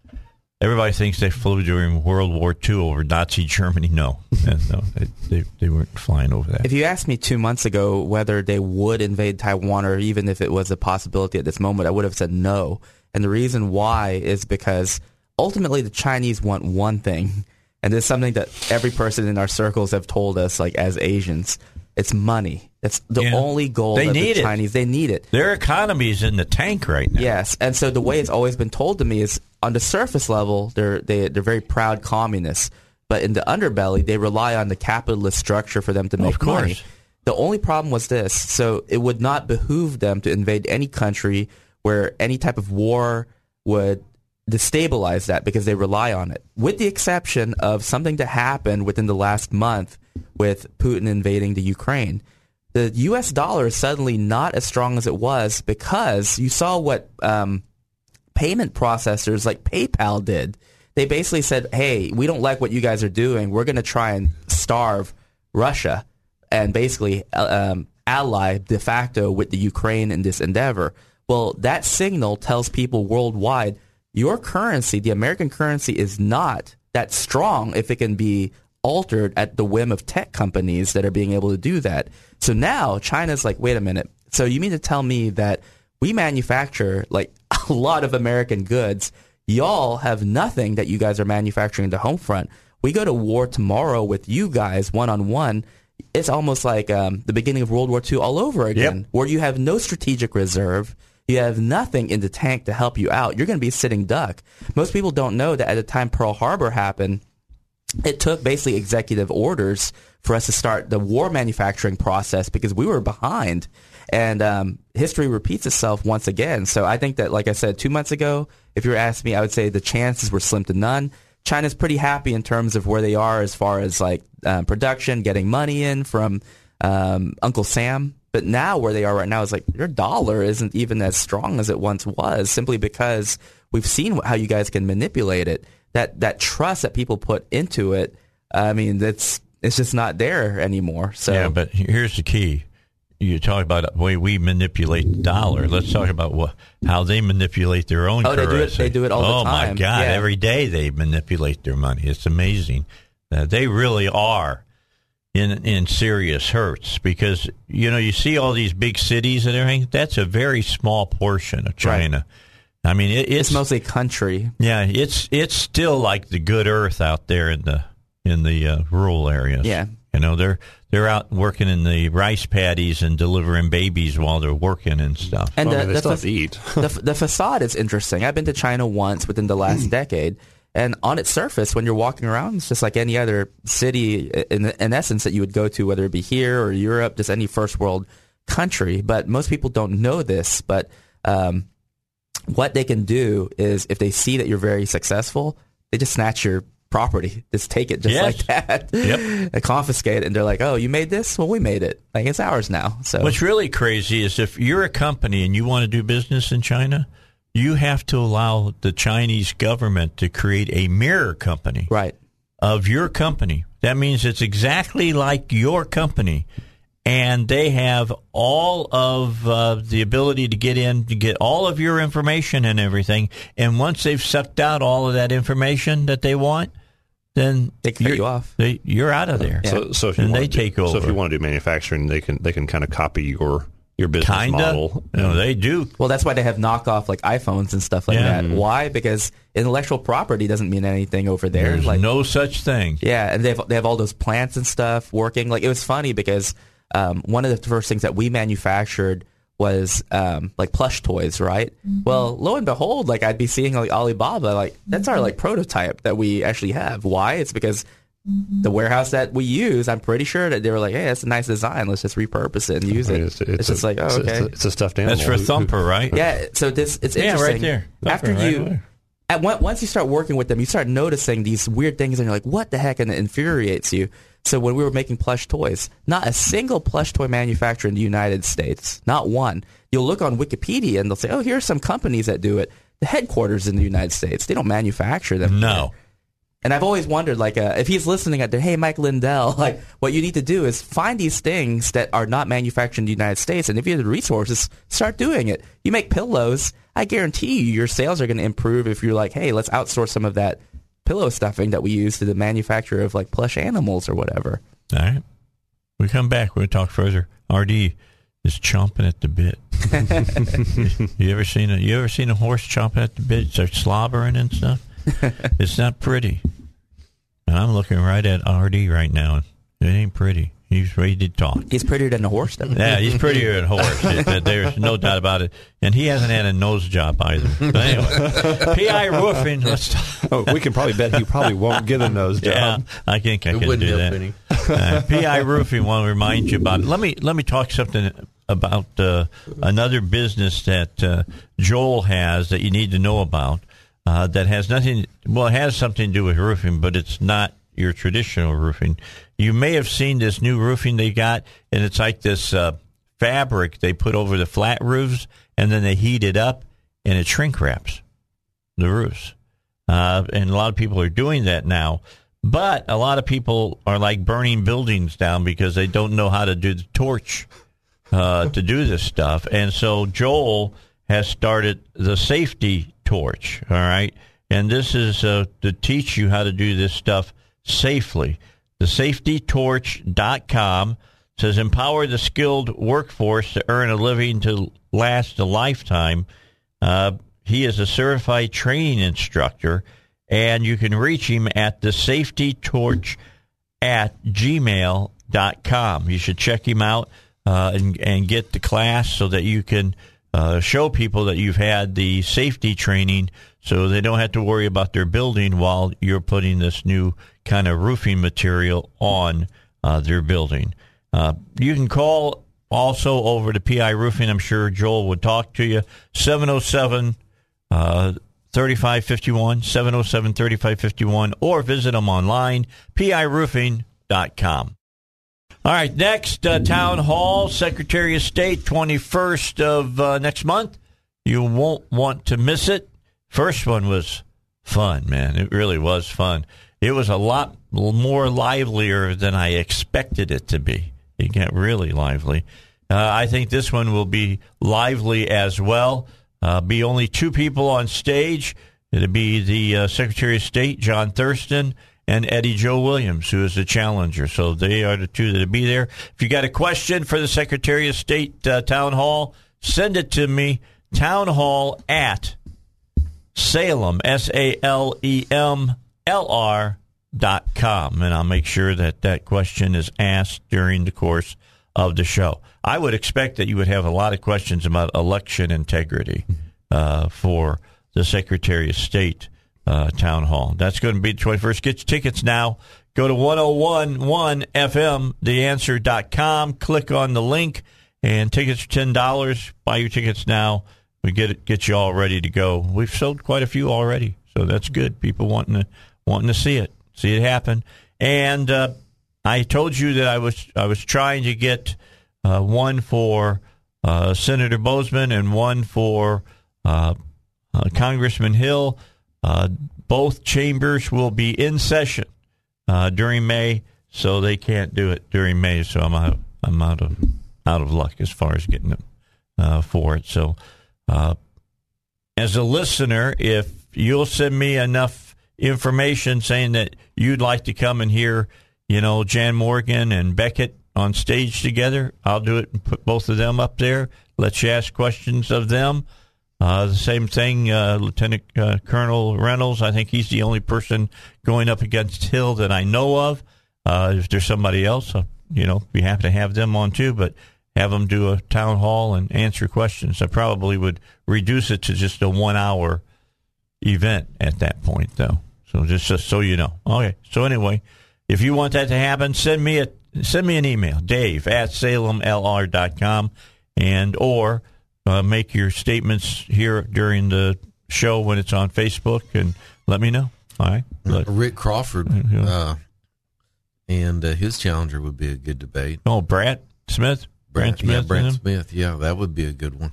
everybody thinks they flew during World War II over Nazi Germany. No, no, they, they weren't flying over that. If you asked me two months ago whether they would invade Taiwan or even if it was a possibility at this moment, I would have said no. And the reason why is because ultimately the Chinese want one thing, and it's something that every person in our circles have told us, like as Asians, it's money. It's the Yeah. only goal They need the it. Chinese. They need it. Their economy is in the tank right now. Yes, and so the way it's always been told to me is on the surface level, they're they, they're very proud communists, but in the underbelly, they rely on the capitalist structure for them to make course. money. The only problem was this: so it would not behoove them to invade any country where any type of war would destabilize that because they rely on it. With the exception of something that happened within the last month with Putin invading the Ukraine the U.S. dollar is suddenly not as strong as it was because you saw what um, payment processors like PayPal did. They basically said, "Hey, we don't like what you guys are doing. We're going to try and starve Russia and basically uh, um, ally de facto with the Ukraine in this endeavor." Well, that signal tells people worldwide your currency, the American currency, is not that strong if it can be altered at the whim of tech companies that are being able to do that. So now China's like, wait a minute. So you mean to tell me that we manufacture like a lot of American goods? Y'all have nothing that you guys are manufacturing the home front. We go to war tomorrow with you guys one on one. It's almost like um, the beginning of World War II all over again, Yep. where you have no strategic reserve. You have nothing in the tank to help you out. You're going to be sitting duck. Most people don't know that at the time Pearl Harbor happened, it took basically executive orders for us to start the war manufacturing process because we were behind. And um, history repeats itself once again. So I think that, like I said, two months ago, if you were asking me, I would say the chances were slim to none. China's pretty happy in terms of where they are as far as like um, production, getting money in from um, Uncle Sam. But now where they are right now is like your dollar isn't even as strong as it once was, simply because we've seen how you guys can manipulate it. That that trust that people put into it, I mean, that's it's just not there anymore. So Yeah, but here's the key. You talk about the way we manipulate the dollar. Let's talk about what, how they manipulate their own Oh, they do it- currency. they do it all the oh my. God! Yeah. Every day they manipulate their money. It's amazing. Uh, they really are in in serious hurts because you know you see all these big cities and everything. That's a very small portion of China. I mean, it, it's, it's mostly country. yeah, it's it's still like the good earth out there in the in the uh, rural areas. Yeah. You know they're they're out working in the rice paddies and delivering babies while they're working and stuff. And Well, I the, mean, they the still fa- have to eat. the, the facade is interesting. I've been to China once within the last decade, and on its surface, when you're walking around, it's just like any other city in, in essence that you would go to, whether it be here or Europe, just any first world country. But most people don't know this. But um, what they can do is, if they see that you're very successful, they just snatch your property, just take it just Yes. like that, Yep. they confiscate it, and they're like, "Oh, you made this? Well, we made it. Like it's ours now." So What's really crazy is if you're a company and you want to do business in China, you have to allow the Chinese government to create a mirror company. right. of your company. That means it's exactly like your company. And they have all of uh, the ability to get in, to get all of your information and everything. And once they've sucked out all of that information that they want, then they cut you off. They, you're out of there. Yeah. So, so if you and they do, take over. So if you want to do manufacturing, they can they can kind of copy your your business Kinda. model. No, they do. Well, that's why they have knockoff like iPhones and stuff like Yeah. that. Why? Because intellectual property doesn't mean anything over there. There's like no such thing. Yeah, and they have they have all those plants and stuff working. Like it was funny because um, one of the first things that we manufactured was um, like plush toys, right? Well, lo and behold, like I'd be seeing like Alibaba, like that's our like prototype that we actually have. Why? It's because the warehouse that we use, I'm pretty sure that they were like, "Hey, that's a nice design. Let's just repurpose it and use I it." mean, It's, it's just a- like, oh, it's a- okay, it's a, it's a stuffed animal. That's for Who- who- Thumper, right? yeah. So this it's Yeah, right interesting. there. After right you, away. at once you start working with them, you start noticing these weird things, and you're like, "What the heck?" And it infuriates you. So when we were making plush toys, not a single plush toy manufacturer in the United States, not one. You'll look on Wikipedia, and they'll say, "Oh, here are some companies that do it." The headquarters in the United States, they don't manufacture them. No. And I've always wondered, like, uh, if he's listening out there, hey, Mike Lindell, like, what you need to do is find these things that are not manufactured in the United States, and if you have the resources, start doing it. You make pillows, I guarantee you, your sales are going to improve if you're like, hey, let's outsource some of that pillow stuffing that we use to the manufacture of like plush animals or whatever. All right. We come back. We'll talk further. RD is chomping at the bit. you ever seen a you ever seen a horse chomping at the bit? Start slobbering and stuff. it's not pretty. And I'm looking right at RD right now. It ain't pretty. He's ready to talk. He's prettier than a horse, though. Yeah, he's prettier than a horse. It- it- there's no doubt about it. And he hasn't had a nose job either. But anyway, PI Roofing. Let's talk. Oh, we can probably bet he probably won't get a nose job. Yeah, I think I It can do help that. any. Uh, PI Roofing want to remind you about it. Let me let me talk something about uh, another business that uh, Joel has that you need to know about. Uh, that has nothing. Well, it has something to do with roofing, but it's not your traditional roofing. You may have seen this new roofing they got, and it's like this uh, fabric they put over the flat roofs, and then they heat it up, and it shrink wraps the roofs. Uh, and a lot of people are doing that now. But a lot of people are like burning buildings down because they don't know how to do the torch uh, to do this stuff. And so Joel has started the safety torch. All right. And this is uh, to teach you how to do this stuff safely. The safetytorch.com says empower the skilled workforce to earn a living to last a lifetime. Uh, he is a certified training instructor, and you can reach him at the safety torch at gmail.com. You should check him out uh, and, and get the class so that you can uh, show people that you've had the safety training so they don't have to worry about their building while you're putting this new kind of roofing material on uh, their building. Uh, you can call also over to PI Roofing. I'm sure Joel would talk to you. 707 uh, 3551, 707 3551, or visit them online, piroofing.com. All right, next uh, town hall, Secretary of State, 21st of uh, next month. You won't want to miss it. First one was fun, man. It really was fun. It was a lot more livelier than I expected it to be. It got really lively. Uh, I think this one will be lively as well. Uh, be only two people on stage. It'll be the uh, Secretary of State, John Thurston, and Eddie Joe Williams, who is the challenger. So they are the two that'll be there. If you got a question for the Secretary of State uh, Town Hall, send it to me. Town Hall at Salem, S A L E M L R dot com, and I'll make sure that that question is asked during the course of the show. I would expect that you would have a lot of questions about election integrity uh, for the Secretary of State uh, town hall. That's going to be the 21st. Get your tickets now. Go to 1011 FM, theanswer.com, click on the link, and tickets are $10. Buy your tickets now. We get get you all ready to go. We've sold quite a few already, so that's good. People wanting to wanting to see it, see it happen. And uh, I told you that I was I was trying to get uh, one for uh, Senator Boozman and one for uh, uh, Congressman Hill. Uh, both chambers will be in session during May, so they can't do it during May. So I'm out. I'm out of out of luck as far as getting them for it. So, uh, as a listener, if you'll send me enough information saying that you'd like to come and hear, you know, Jan Morgan and Bequette on stage together, I'll do it and put both of them up there. Let you ask questions of them. Uh, the same thing, uh, Lieutenant uh, Colonel Reynolds. I think he's the only person going up against Hill that I know of. Uh, if there's somebody else, uh, you know, be happy to have them on too. But have them do a town hall and answer questions. I probably would reduce it to just a one hour event at that point, though. So just, just so you know. Okay. So anyway, if you want that to happen, send me a send me an email, Dave at salemlr.com, and or uh, make your statements here during the show when it's on Facebook, and let me know. All right. Let- Rick Crawford uh, and uh, his challenger would be a good debate. oh, Brad Smith. Brad Smith. yeah, Brent? Smith. Yeah, that would be a good one.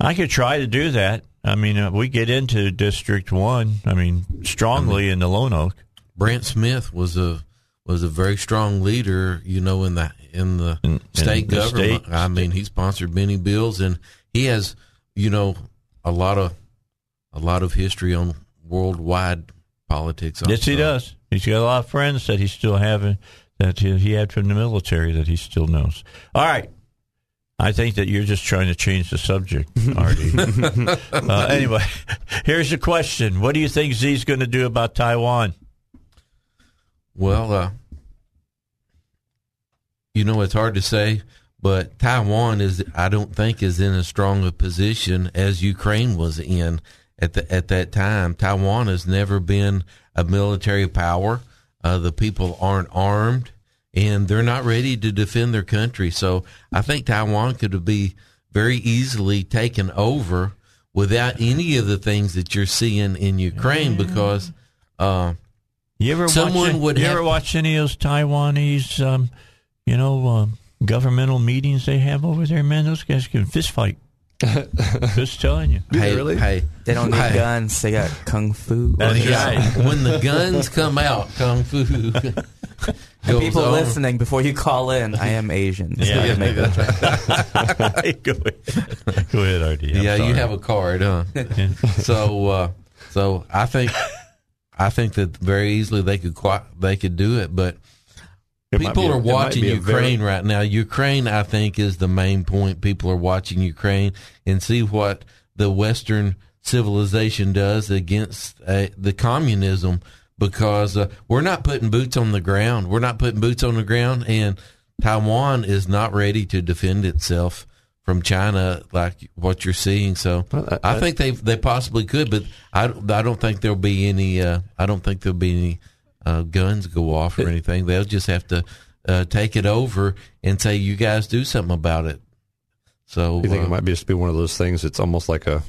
I could try to do that. I mean, uh, we get into District One. I mean, strongly in the Lonoke. Brent Smith was a was a very strong leader, you know, in the in the In- in state the government. state- I mean, he sponsored many bills, and he has, you know, a lot of a lot of history on worldwide politics. Yes, he does. He's got a lot of friends that he still have that he had from the military that he still knows. All right. I think that you're just trying to change the subject, Artie. uh, anyway, here's the question: What do you think Xi's going to do about Taiwan? Well, uh, you know, it's hard to say, but Taiwan is, I don't think, is in as strong a position as Ukraine was in at the, at that time. Taiwan has never been a military power. Uh, the people aren't armed, and they're not ready to defend their country. So I think Taiwan could be very easily taken over without any of the things that you're seeing in Ukraine because. Uh, You ever Someone watch, would you have- ever watch any of those Taiwanese, um, you know, um, governmental meetings they have over there? Man, those guys can fist fight. Just telling you. hey, really? hey, They don't need hey. guns. They got kung fu. That's Yeah, right. when the guns come out, kung fu. goes People on. listening, before you call in, I am Asian. So Yeah. you make that- go, ahead. go ahead, Artie. I'm yeah, sorry. you have a card, huh? so, uh, so I think, I think that very easily they could they could do it, but It people be a- are watching Ukraine very- right now. Ukraine, I think, is the main point. People are watching Ukraine and see what the Western civilization does against uh, the communism because uh, we're not putting boots on the ground. We're not putting boots on the ground, and Taiwan is not ready to defend itself from China like what you're seeing. So Well, I- I, think they they possibly could, but I, don't- I don't think there'll be any. Uh, I don't think there'll be any uh, guns go off or anything. They'll just have to uh, take it over and say, "You guys do something about it." So You think uh, it might be just be one of those things? It's almost like a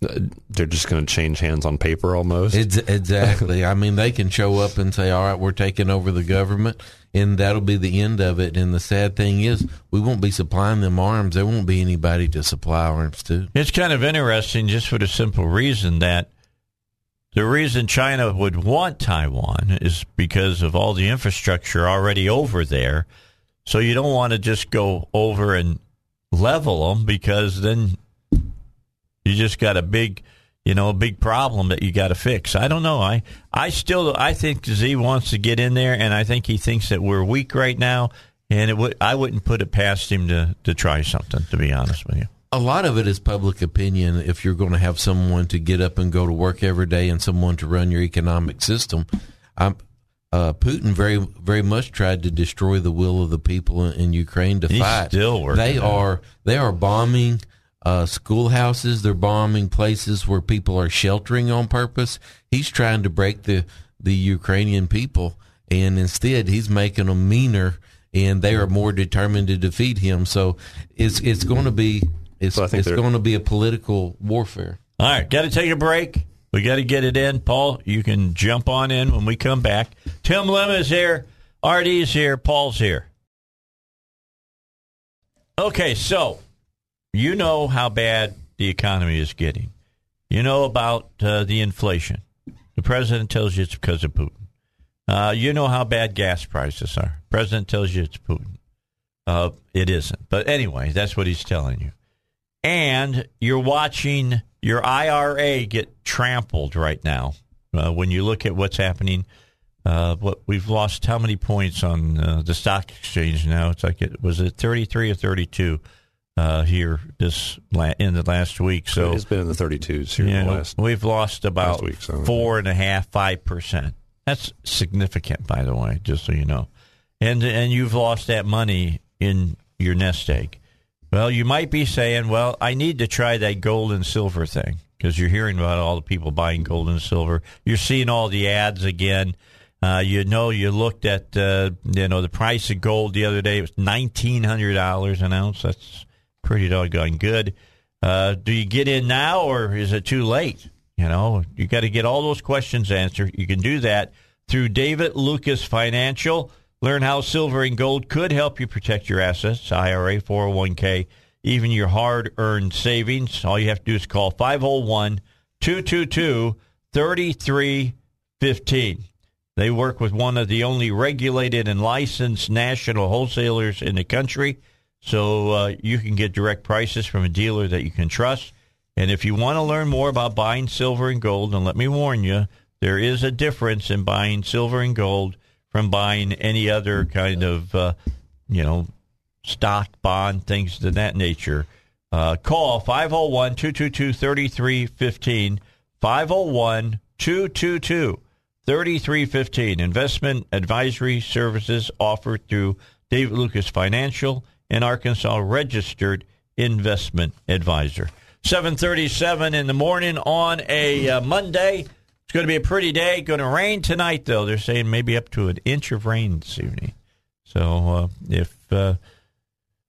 they're just going to change hands on paper almost. Ex- exactly. I mean, they can show up and say, "All right, we're taking over the government," and that'll be the end of it. And the sad thing is, we won't be supplying them arms. There won't be anybody to supply arms to. It's kind of interesting just for the simple reason that the reason China would want Taiwan is because of all the infrastructure already over there. So you don't want to just go over and level them because then you just got a big, you know, a big problem that you got to fix. I don't know. I I still I think Xi wants to get in there, and I think he thinks that we're weak right now. And it would I wouldn't put it past him to to try something. To be honest with you. a lot of it is public opinion. If you're going to have someone to get up and go to work every day and someone to run your economic system, um, uh, Putin very very much tried to destroy the will of the people in, in Ukraine to He's fight. still working They are they are bombing uh, schoolhouses. They're bombing places where people are sheltering on purpose. He's trying to break the the Ukrainian people, and instead he's making them meaner, and they are more determined to defeat him. So it's it's going to be it's, So it's going to be a political warfare. All right, got to take a break. We got to get it in. Paul, you can jump on in when we come back. Tim Lim is here. RD's here. Paul's here. Okay, so you know how bad the economy is getting. You know about uh, the inflation. The president tells you it's because of Putin. Uh, you know how bad gas prices are. President tells you it's Putin. Uh, it isn't. But anyway, that's what he's telling you and you're watching your IRA get trampled right now Uh, when you look at what's happening, uh, what we've lost how many points on uh, the stock exchange now? It's like it was it thirty three or thirty two uh, here this la- in the last week. So it's been in the 32s here you in the know, last. we've lost about week, so- four and a half, five percent. That's significant, by the way, just so you know. And and you've lost that money in your nest egg. Well, you might be saying, "Well, I need to try that gold and silver thing," because you're hearing about all the people buying gold and silver. You're seeing all the ads again. Uh, you know, you looked at uh, you know the price of gold the other day. It was nineteen hundred dollars an ounce. That's pretty doggone good. Uh, do you get in now, or is it too late? You know, you got to get all those questions answered. You can do that through David Lucas Financial. Learn how silver and gold could help you protect your assets, IRA, 401k, even your hard earned savings. All you have to do is call 501 222 3315. They work with one of the only regulated and licensed national wholesalers in the country, so uh, you can get direct prices from a dealer that you can trust. And if you want to learn more about buying silver and gold, and let me warn you, there is a difference in buying silver and gold from buying any other kind of, uh, you know, stock, bond, things of that nature. Uh, call 501 222 3315. 501 222 3315. Investment advisory services offered through David Lucas Financial, an Arkansas registered investment advisor. 737 in the morning on a uh, Monday. It's going to be a pretty day. Going to rain tonight, though. They're saying maybe up to an inch of rain this evening. So uh, if, uh,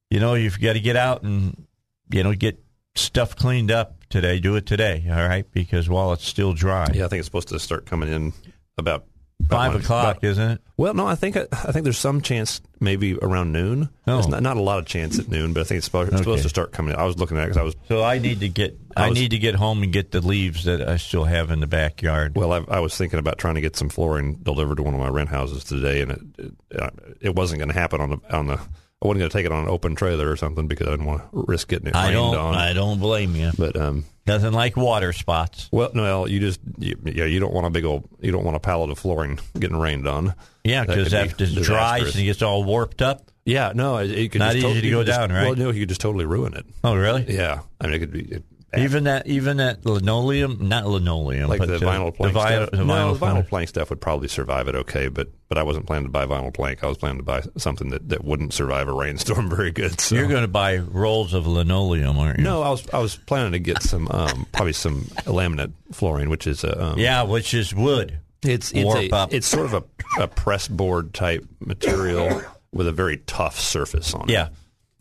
you know, you've got to get out and, you know, get stuff cleaned up today, do it today, all right? Because while it's still dry. Yeah, I think it's supposed to start coming in about Five o'clock, isn't it? Well, no, I think I think there's some chance maybe around noon. Oh. It's not, not a lot of chance at noon, but I think it's supposed, Okay. supposed to start coming. I was looking at it because I was So I need to get I, I was- need to get home and get the leaves that I still have in the backyard. well. I, I was thinking about trying to get some flooring delivered to one of my rent houses today, and it it, uh, it wasn't going to happen on the on the. I wasn't going to take it on an open trailer or something because I didn't want to risk getting it I rained don't on. I don't blame you. but um, Doesn't like water spots. well, no, you just you, yeah, you don't want a big old you don't want a pallet of flooring getting rained on. Yeah, That because could be after it dries and it gets all warped up. Yeah, no, it, it could Not just easy tot- to go just- down, right? Well, no, you could just totally ruin it. Oh, really? Yeah, I mean, it could be it, Even that, even that linoleum, not linoleum, like but the vinyl plank the vi- stuff. the no, vinyl the vinyl plank. stuff would probably survive it okay, but but I wasn't planning to buy vinyl plank. I was planning to buy something that, that wouldn't survive a rainstorm very good. So. You're going to buy rolls of linoleum, aren't you? no, I was I was planning to get some um, probably some laminate flooring, which is a um, Yeah, which is wood. it's it's, a, it's sort of a, a press board type material with a very tough surface on it. Yeah,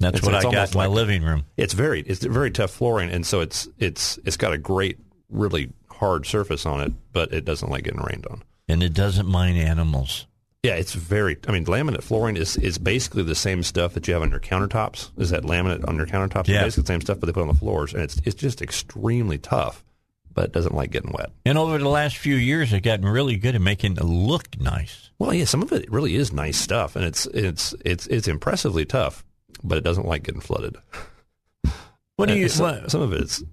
that's It's- what it's I got in my like- living room. It's very it's very tough flooring, and so it's it's it's got a great really hard surface on it, but it doesn't like getting rained on. And it doesn't mind animals. Yeah, it's very. I mean, laminate flooring is, is basically the same stuff that you have on your countertops. Is that laminate on your countertops? Yeah. It's basically the same stuff, but they put on the floors, and it's it's just extremely tough, but it doesn't like getting wet. And over the last few years, they've gotten really good at making it look nice. Well, yeah, some of it really is nice stuff, and it's it's it's it's impressively tough, but it doesn't like getting flooded. What do Uh, you? Some, what, some of it's. what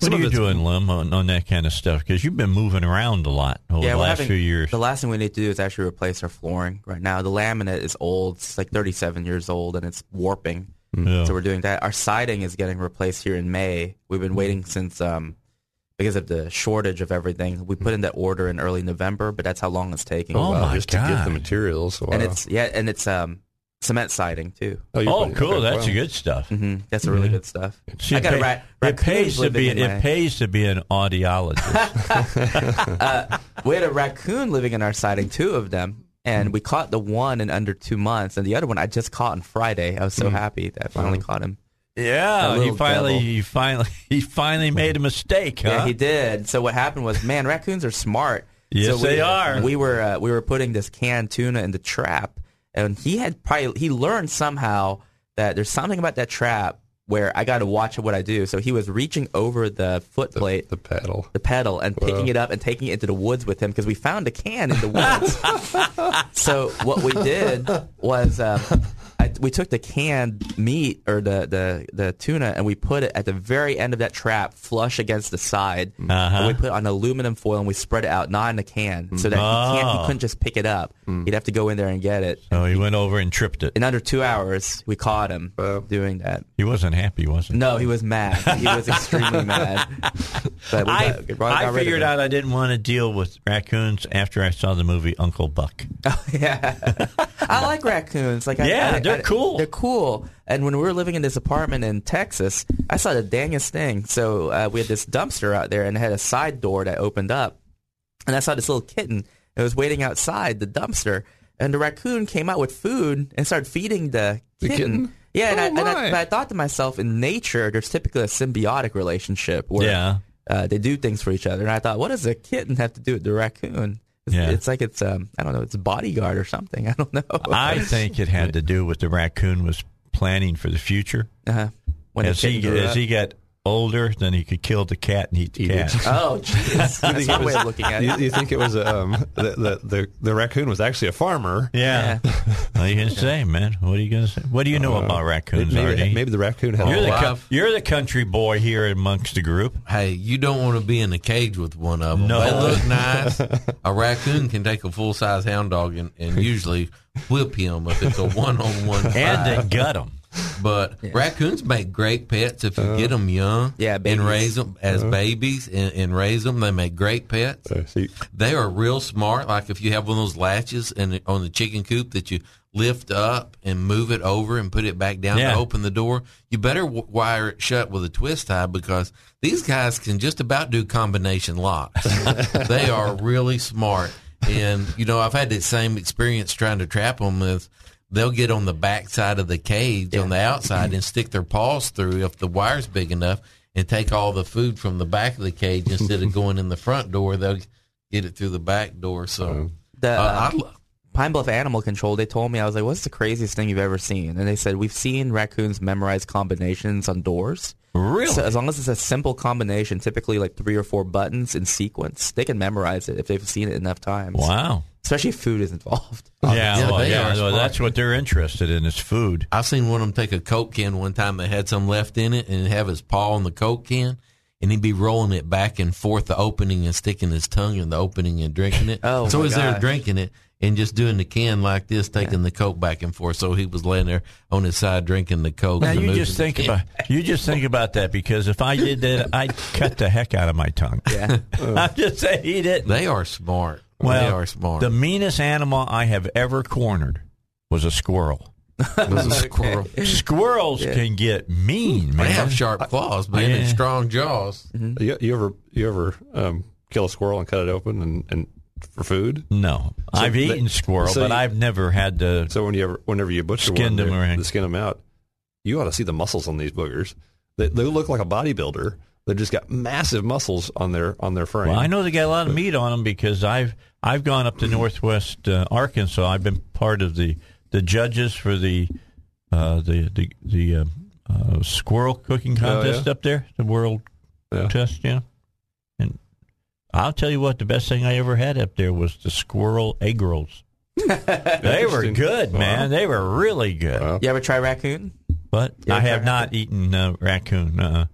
some are you doing, Lim, on, on that kind of stuff? Because you've been moving around a lot over the we're last having- few years. The last thing we need to do is actually replace our flooring right now. The laminate is old; it's like 37 years old, and it's warping. Yeah. So we're doing that. Our siding is getting replaced here in May. We've been waiting since um, because of the shortage of everything. We put in that order in early November, but that's how long it's taking. Oh, Wow, my just to get the materials. Wow. And it's yeah, and it's um, cement siding too. oh, oh, cool! okay, That's wow. the good stuff. hmm That's a really mm-hmm. good stuff. See, I got it, a pay- ra- it pays to be it my- pays to be an audiologist. Uh, we had a raccoon living in our siding, two of them, and mm-hmm. we caught the one in under two months, and the other one I just caught on Friday. I was so mm-hmm. happy that I finally caught him. yeah, A he finally devil. he finally he finally made a mistake, huh? Yeah, he did. So what happened was, man, raccoons are smart. Yes, so we, they are. We were uh, we were putting this canned tuna in the trap, and he had probably he learned somehow that there's something about that trap where I got to watch what I do. So he was reaching over the foot plate. the paddle. the pedal and picking it up and taking it into the woods with him because we found a can in the woods. so what we did was um, I we took the canned meat or the, the, the tuna and we put it at the very end of that trap, flush against the side. Uh-huh. And we put it on aluminum foil and we spread it out, not in a can, so that he, can't, he Oh. couldn't just pick it up. He'd have to go in there and get it. Oh, he went over and tripped it. In under two hours, we caught him doing that. He wasn't happy, wasn't he? No, he was mad. He was extremely mad. But I, got, got I figured out I didn't want to deal with raccoons after I saw the movie Uncle Buck. Oh, yeah, I like raccoons. Like, I- Yeah, I- they're I- cool. They're cool. And when we were living in this apartment in Texas, I saw the dangest thing. So uh, we had this dumpster out there, and it had a side door that opened up, and I saw this little kitten. It was waiting outside the dumpster, and the raccoon came out with food and started feeding the The kitten. Kitten? Yeah, and, Oh, I, and, I, my. but I thought to myself, in nature, there's typically a symbiotic relationship where Yeah. uh, they do things for each other. And I thought, what does a kitten have to do with the raccoon? It's, Yeah. it's like it's um, I don't know, it's a bodyguard or something. I don't know. I think it had to do with the raccoon was planning for the future. uh-huh. when the As he kitten grew as up. he got older, then he could kill the cat and eat the Eat cat. it. Oh, jeez. That's think one it way was- of looking at You, it. you think it was um, the, the the the raccoon was actually a farmer? Yeah. What are you going to say, man? What are you going to say? What do you know about raccoons, maybe, Artie? maybe the raccoon had you're, a the co- you're the country boy here amongst the group. Hey, you don't want to be in a cage with one of them. No. They look nice. a raccoon can take a full size hound dog and, and usually whip him if it's a one on one And then gut them. But raccoons make great pets if you Uh, get them young. Yeah, and raise them as babies and, and raise them. They make great pets. Uh, They are real smart. Like if you have one of those latches and on the chicken coop that you lift up and move it over and put it back down Yeah. to open the door, you better w- wire it shut with a twist tie because these guys can just about do combination locks. they are really smart. And you know, I've had the same experience trying to trap them with. They'll get on the back side of the cage on the outside and stick their paws through if the wire's big enough and take all the food from the back of the cage instead of going in the front door. They'll get it through the back door. So The uh, uh, I Pine Bluff Animal Control, they told me, I was like, what's the craziest thing you've ever seen? And they said, we've seen raccoons memorize combinations on doors. Really? So as long as it's a simple combination, typically like three or four buttons in sequence, they can memorize it if they've seen it enough times. Wow. Especially if food is involved. Yeah, Yeah, well, they yeah, are well, that's what they're interested in is food. I've seen one of them take a Coke can one time that had some left in it and have his paw on the Coke can. And he'd be rolling it back and forth, the opening and sticking his tongue in the opening and drinking it. Oh, so my he's there drinking it and just doing the can like this, taking the Coke back and forth. So he was laying there on his side drinking the Coke. Now you just think about you just think about that because if I did that, I'd cut the heck out of my tongue. Yeah. I'm just saying he didn't. They are smart. They Well, are smart. The meanest animal I have ever cornered was a squirrel. It was a squirrel. Squirrels can get mean, man. They have sharp claws, man, Yeah. and strong jaws. you, you ever you ever um, kill a squirrel and cut it open and, and for food? No, I've they- eaten squirrel, so but you- I've never had to. So when you ever, whenever you butcher Skin one, them or- they skin them out, you ought to see the muscles on these boogers. They, they look like a bodybuilder. They've just got massive muscles on their on their frame. Well, I know they got a lot of meat on them because I've I've gone up to Northwest uh, Arkansas. I've been part of the, the judges for the uh, the the the uh, uh, squirrel cooking Oh, contest yeah? up there, the world contest, Yeah. test, you know. And I'll tell you what, the best thing I ever had up there was the squirrel egg rolls. they were Interesting. good, man. Wow. They were really good. Wow. You ever try raccoon? But I have try not eaten uh, raccoon. Uh,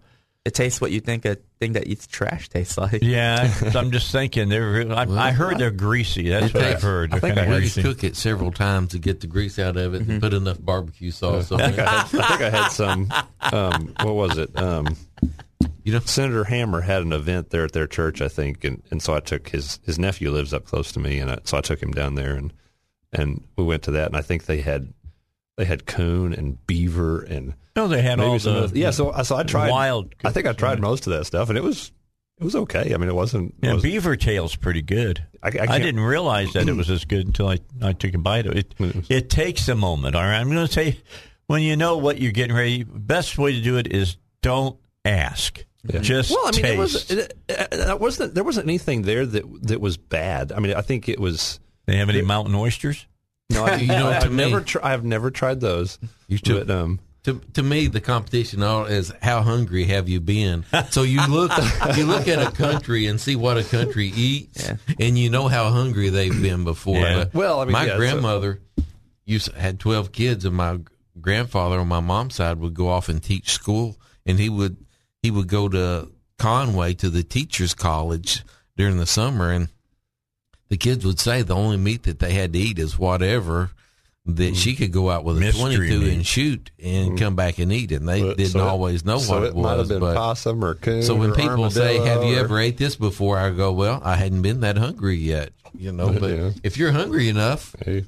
It tastes what you think a thing that eats trash tastes like. yeah, I'm just thinking they're. re- I, I heard they're greasy. That's It what takes- I've heard. I They're think kind I of We just greasy. cook it several times to get the grease out of it and put enough barbecue sauce on I it. think I had, I think I had some. Um, what was it? Um, You know, Senator Hammer had an event there at their church, I think, and, and so I took his his nephew lives up close to me, and I, so I took him down there, and and we went to that, and I think they had they had coon and beaver and No, they had all maybe some the of the, yeah. So so I tried wild. I think I tried most of that stuff, and it was it was okay. I mean, it wasn't. it Yeah, was- beaver tail's pretty good. I, I, I, didn't realize that it was as good until I, I took a bite of it. It It takes a moment. All right, I'm going to say when you know what you're getting ready, best way to do it is don't ask. Just Well, I mean, taste. it was it, it, it wasn't there wasn't anything there that that was bad. I mean, I think it was. they have any mountain oysters? No, I, You know, I've me- never tr- I've never tried those. You should- But, um, to to me, the competition all is how hungry have you been. So you look you look at a country and see what a country eats, and you know how hungry they've been before. Yeah. Well, I mean, my yeah, so- grandmother used had twelve kids, and my grandfather on my mom's side would go off and teach school, and he would he would go to Conway to the teachers' college during the summer, and the kids would say the only meat that they had to eat is whatever that she mm-hmm. could go out with a Mystery 22 meat. and shoot and mm-hmm. come back and eat it. And they But- didn't so always know so what it it might have was. been but possum or coon. so when people say, "Have you ever ate this before?" I go, "Well, I hadn't been that hungry yet." You know, but Yeah. if you're hungry enough, Hey,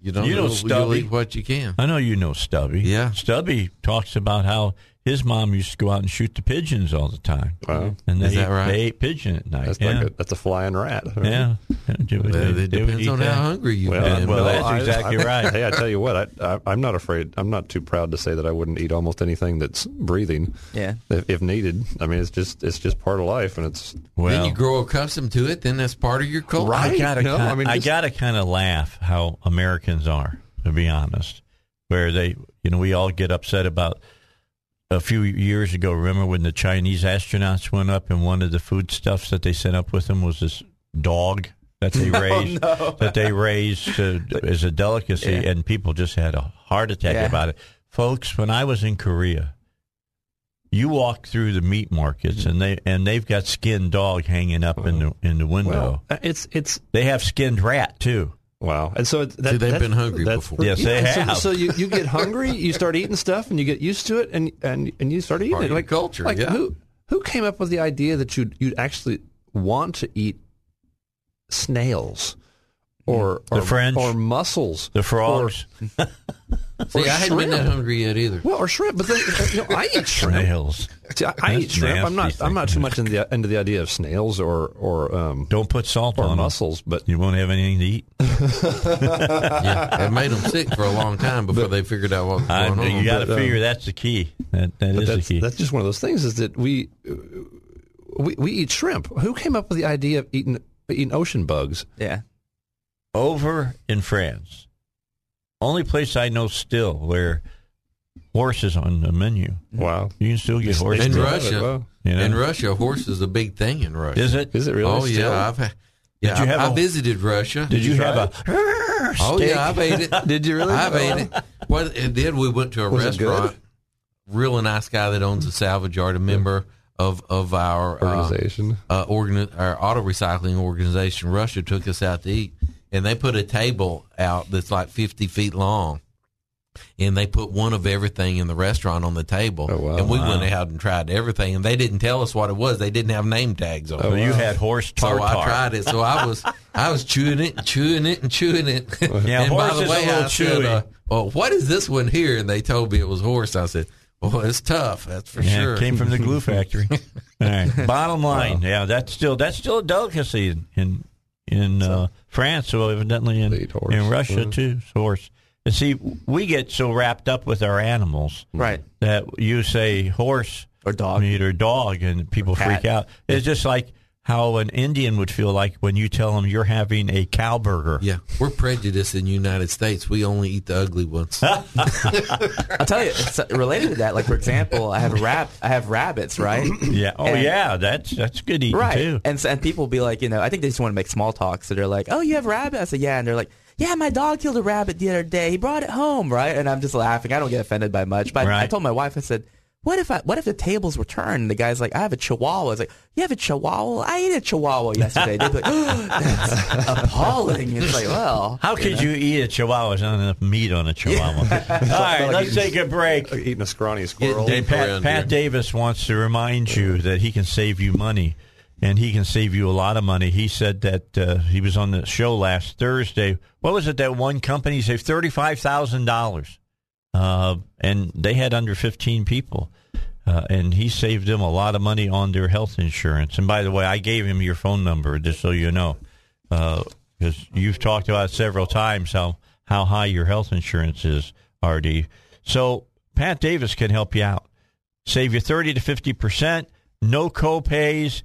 you know, You know you'll Stubby. eat what you can. I know you know Stubby. Yeah. Stubby talks about how his mom used to go out and shoot the pigeons all the time. Wow. And they, Is that right? they ate pigeon at night. That's yeah. like a, that's a flying rat. right? yeah. They they- it they depends eat on that. how hungry you've Well, been. well, but- that's I- exactly I- right. Hey, I tell you what, I, I, I'm not afraid. I'm not too proud to say that I wouldn't eat almost anything that's breathing, Yeah. if, if needed. I mean, it's just it's just part of life, and it's Well, then you grow accustomed to it. Then that's part of your culture. I gotta, No, kind, I mean, I gotta kind of laugh how Americans are, to be honest. Where they, you know, we all get upset about a few years ago. Remember when the Chinese astronauts went up, and one of the foodstuffs that they sent up with them was this dog that they raised, that they raised uh, to, as a delicacy, Yeah. and people just had a heart attack Yeah. about it. Folks, when I was in Korea, you walk through the meat markets, and they and they've got skinned dog hanging up in the in the window. well, uh, it's it's They have skinned rat too. Wow. And so that, See, they've been hungry before. Yes, they and so- have. So, you, you get hungry, you start eating stuff, and you get used to it, and and and you start eating Part it. Like culture, Like yeah. who who came up with the idea that you'd you'd actually want to eat snails or The or, French. or mussels, The frogs, See, I hadn't been that hungry yet either. Well, or shrimp, but then you know, I eat shrimp. snails. See, I, I eat shrimp. I'm not. nasty I'm not too much into the into the idea of snails or or um Don't put salt or on them. mussels, but You won't have anything to eat. yeah, it made them sick for a long time before they figured out what was I, going on. you got to but, um, figure that's the key. That that but is the that's key. that's just one of those things. Is that we we we eat shrimp? Who came up with the idea of eating eating ocean bugs? Yeah. Over in France, only place I know still where horse is on the menu. Wow, You can still get horse. in still meat. have it, Russia, wow. You know? in Russia, horse is a big thing in Russia. Is it? is it really? Oh still? yeah, I've had, yeah. Did you I- have I a- visited Russia. Did you you have a? Oh yeah, I've ate it. Did you really? I've ate it. What it did? We went to a Was restaurant. Really nice guy that owns a salvage yard, a member of of our uh, organization. uh, organi- our auto recycling organization, Russia, took us out to eat, and they put a table out that's like fifty feet long, and they put one of everything in the restaurant on the table, Oh, wow. and we Wow. went out and tried everything, and they didn't tell us what it was. They didn't have name tags on So it. you had horse So tartar. I tried it. So I was I was chewing it, and chewing it, and chewing it. Yeah, and by the is a way, little I said, uh, "Well, what is this one here?" And they told me it was horse. I said, "Well, it's tough. That's for Yeah, sure." it came from the glue factory. All right. Bottom line, yeah, that's still that's still a delicacy in in, in uh, France, so evidently in They eat horse. in Russia Yeah. too. it's Horse. And see, we get so wrapped up with our animals mm-hmm. Right. that you say horse Or dog. meat or dog, and people Or freak out. It's just like how an Indian would feel like when you tell them you're having a cow burger. yeah, we're prejudiced in the United States. We only eat the ugly ones. I'll tell you, it's uh, related to that. Like for example, I have rab, I have rabbits, right? Yeah. Oh, And- yeah. That's that's good eating right. too. And and people will be like, you know, I think they just want to make small talk. So they're like, "Oh, you have rabbits? I said, "Yeah," and they're like. Yeah, my dog killed a rabbit the other day. He brought it home, right? And I'm just laughing. I don't get offended by much. But I Right. told my wife, I said, "What if I? What if the tables were turned?" And the guy's like, "I have a Chihuahua." I was like, "You have a Chihuahua? I ate a Chihuahua yesterday." They'd be like, oh, "That's appalling." It's like, well, How could you eat a chihuahua? There's not enough meat on a chihuahua. All right, let's take a break. Like eating a scrawny squirrel. Getting Pat, Pat. Davis wants to remind you that he can save you money, and he can save you a lot of money. He said that uh, he was on the show last Thursday. What was it that one company saved thirty five thousand dollars, uh, and they had under fifteen people, uh, and he saved them a lot of money on their health insurance. And by the way, I gave him your phone number just so you know, because you've talked about several times how how high your health insurance is, RD. So Pat Davis can help you out. Save you 30 to 50%, no co-pays,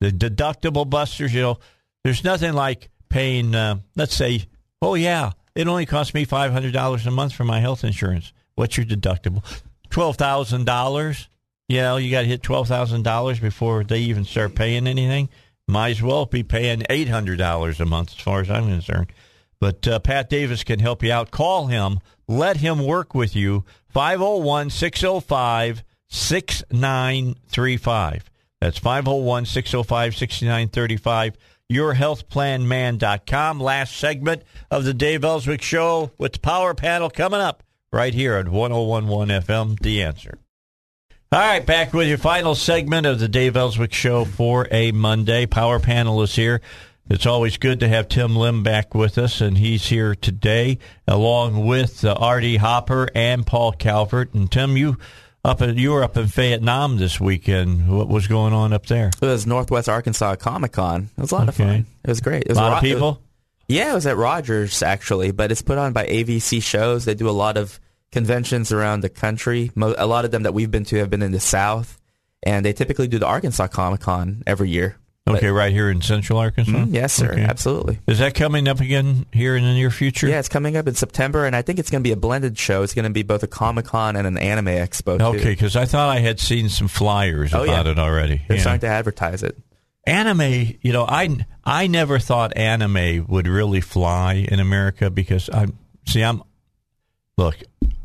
the deductible busters, you know, there's nothing like paying, uh, let's say, oh, yeah, it only cost me $500 a month for my health insurance. What's your deductible? $12,000. You know, you got to hit $12,000 before they even start paying anything. Might as well be paying $800 a month as far as I'm concerned. But uh, Pat Davis can help you out. Call him. Let him work with you. 501 605 6935. That's 501 605 6935. YourHealthPlanMan.com. Last segment of the Dave Elswick Show with the Power Panel coming up right here on 1011 FM. The answer. All right, back with your final segment of the Dave Elswick Show for a Monday. Power Panel is here. It's always good to have Tim Lim back with us, and he's here today along with uh, R.D. Hopper and Paul Calvert. And Tim, you up in, you were up in Vietnam this weekend. What was going on up there? It was Northwest Arkansas Comic Con. It was a lot of fun. It was great. It was A lot ro- of people. was- yeah, it was at Rogers actually, but it's put on by AVC shows. They do a lot of conventions around the country. Mo- A lot of them that we've been to have been in the South, and they typically do the Arkansas Comic Con every year. Okay, right here in Central Arkansas. Mhm, yes, sir. Okay. Absolutely. Is that coming up again here in the near future? Yeah, it's coming up in September, and I think it's going to be a blended show. It's going to be both a Comic Con and an anime expo. too. Okay, because I thought I had seen some flyers Oh, about yeah. it already. They're Yeah. starting to advertise it. anime you know i i never thought anime would really fly in america because i'm see i'm look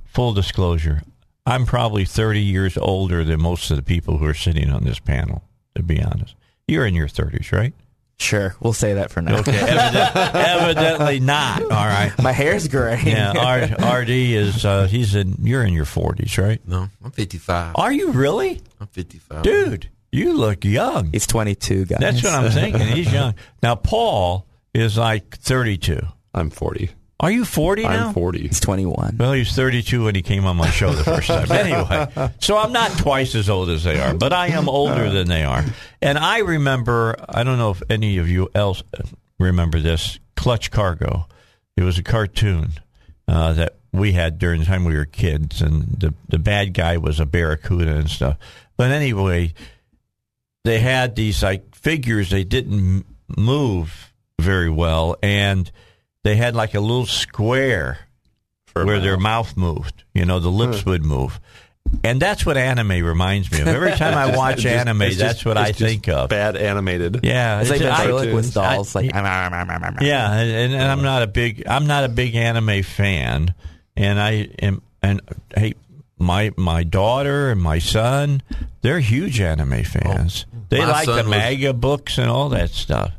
full disclosure i'm probably 30 years older than most of the people who are sitting on this panel to be honest you're in your 30s right Sure, we'll say that for now. okay Evident, evidently not all right My hair's gray. yeah R, rd is uh he's in you're in your 40s right No, I'm 55. are you really I'm 55. dude you look young He's 22, guys. That's what I'm thinking. He's young. Now, Paul is like 32. I'm 40. Are you 40 now? I'm 40. He's 21. Well, he was 32 when he came on my show the first time. Anyway, so I'm not twice as old as they are, but I am older than they are. And I remember, I don't know if any of you else remember this, Clutch Cargo. It was a cartoon uh, that we had during the time we were kids, and the, the bad guy was a barracuda and stuff. But anyway, they had these like figures they didn't move very well and they had like a little square where their mouth moved you know the lips would move and that's what anime reminds me of every time i watch just- anime it's that's just- what i it's just think of Bad animated. yeah It's like I- ventriloquist I- dolls. I- like, yeah, and, and I'm not a big I'm not a big anime fan, and I am and hey, my my daughter and my son, they're huge anime fans. Oh, they like the son was- manga books and all that stuff.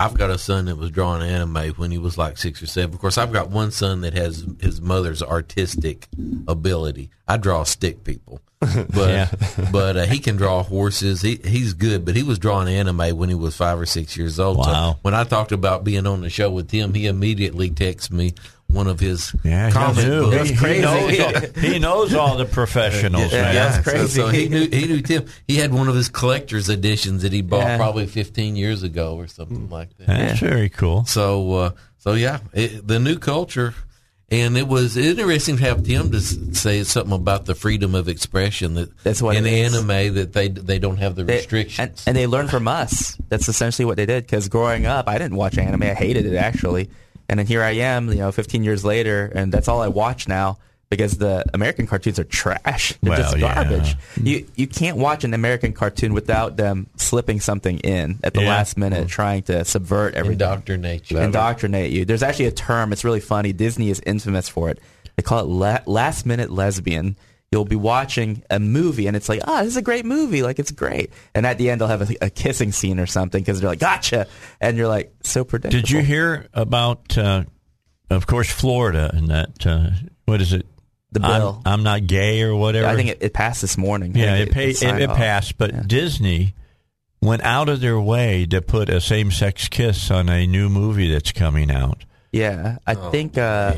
I've got a son that was drawing anime when he was like six or seven. Of course, I've got one son that has his mother's artistic ability. I draw stick people, but Yeah. but uh, he can draw horses. He he's good, but he was drawing anime when he was five or six years old. Wow. So when I talked about being on the show with him, he immediately texted me one of his Yeah, comic he knew. books. He, he knows all, he knows all the professionals, Yeah, man. that's crazy. So, he knew he knew Tim. He had one of his collector's editions that he bought Yeah. probably 15 years ago or something like that. That's very cool. So, uh, so yeah, it, the new culture, and it was interesting to have Tim to say something about the freedom of expression that That's what in anime that they they don't have the They- restrictions. and, and they learn from us. That's essentially what they did. Because growing up, I didn't watch anime. I hated it actually. And then here I am, you know, 15 years later, and that's all I watch now because the American cartoons are trash. They're Well, just yeah. garbage. Mm-hmm. You you can't watch an American cartoon without them slipping something in at the Yeah. last minute, mm-hmm. trying to subvert everything Indoctrinate you. indoctrinate you. There's actually a term. It's really funny. Disney is infamous for it. They call it la- last minute lesbian. You'll be watching a movie and it's like, ah, this is a great movie. Like it's great. And at the end, they'll have a, a kissing scene or something because they're like, gotcha. And you're like, so predictable. Did you hear about, uh, of course, Florida and that? Uh, what is it? The I'm- bill. I'm, not gay or whatever. I think it, it passed this morning. Yeah, think it, pay, it, signed it passed, but Yeah. Disney went out of their way to put a same-sex kiss on a new movie that's coming out. Yeah, I Oh, think. Uh,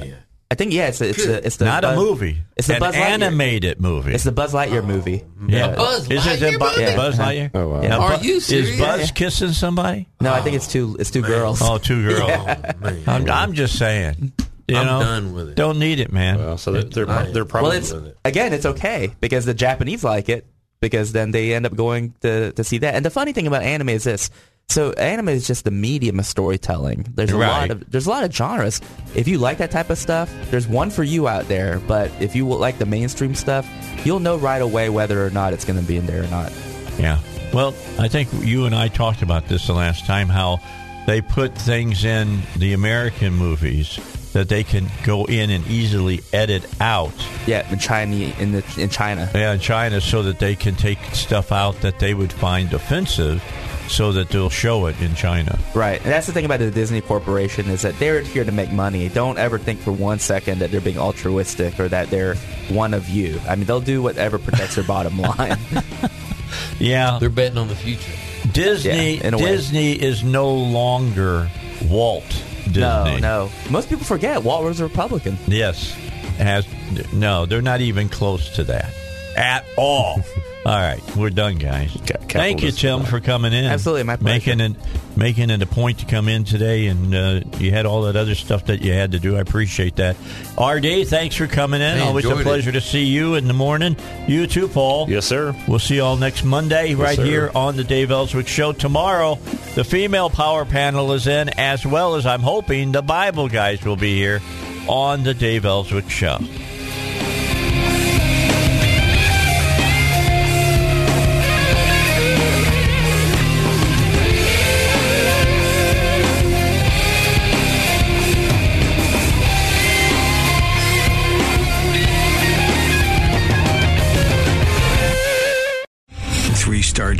I think yeah, it's a, it's the it's the Not a movie. It's the an Buzz Lightyear. animated movie. It's the Buzz Lightyear oh. movie. yeah. Buzz Lightyear Is it the Lightyear Bu- movie? Yeah. Buzz Lightyear? Oh, wow. Yeah. Are Bu- you Is serious? Buzz kissing somebody? No, I think it's two. It's two oh, girls. Oh, two girls. Oh, man, I'm, I'm just saying. You I'm know, done with it. Don't need it, man. Well, so they're they're, I- they're probably well, it's with it. again, it's okay because the Japanese like it because then they end up going to to see that. And the funny thing about anime is this: so anime is just the medium of storytelling. There's a Right. lot of there's a lot of genres. If you like that type of stuff, there's one for you out there. But if you like the mainstream stuff, you'll know right away whether or not it's going to be in there or not. Yeah. Well, I think you and I talked about this the last time how they put things in the American movies that they can go in and easily edit out. Yeah, in China, in the in China. Yeah, in China, so that they can take stuff out that they would find offensive, so that they'll show it in China. Right, and that's the thing about the Disney Corporation is that they're here to make money. Don't ever think for one second that they're being altruistic or that they're one of you. I mean, they'll do whatever protects their bottom line. Yeah, They're betting on the future. Disney. Yeah, in a way. Disney is no longer Walt Disney. no, no. Most people forget Walt was a Republican. Yes, has no. They're not even close to that at all. all right, we're done, guys. Thank you, Tim, for coming in. Absolutely, my pleasure. Making it making it a point to come in today, and uh, you had all that other stuff that you had to do. I appreciate that. RD, thanks for coming in. Hey, Always a enjoyed it. pleasure to see you in the morning. You too, Paul. Yes, sir. We'll see you all next Monday right sir. here on the Dave Elswick Show. Tomorrow, the female power panel is in, as well as I'm hoping the Bible guys will be here on the Dave Elswick Show.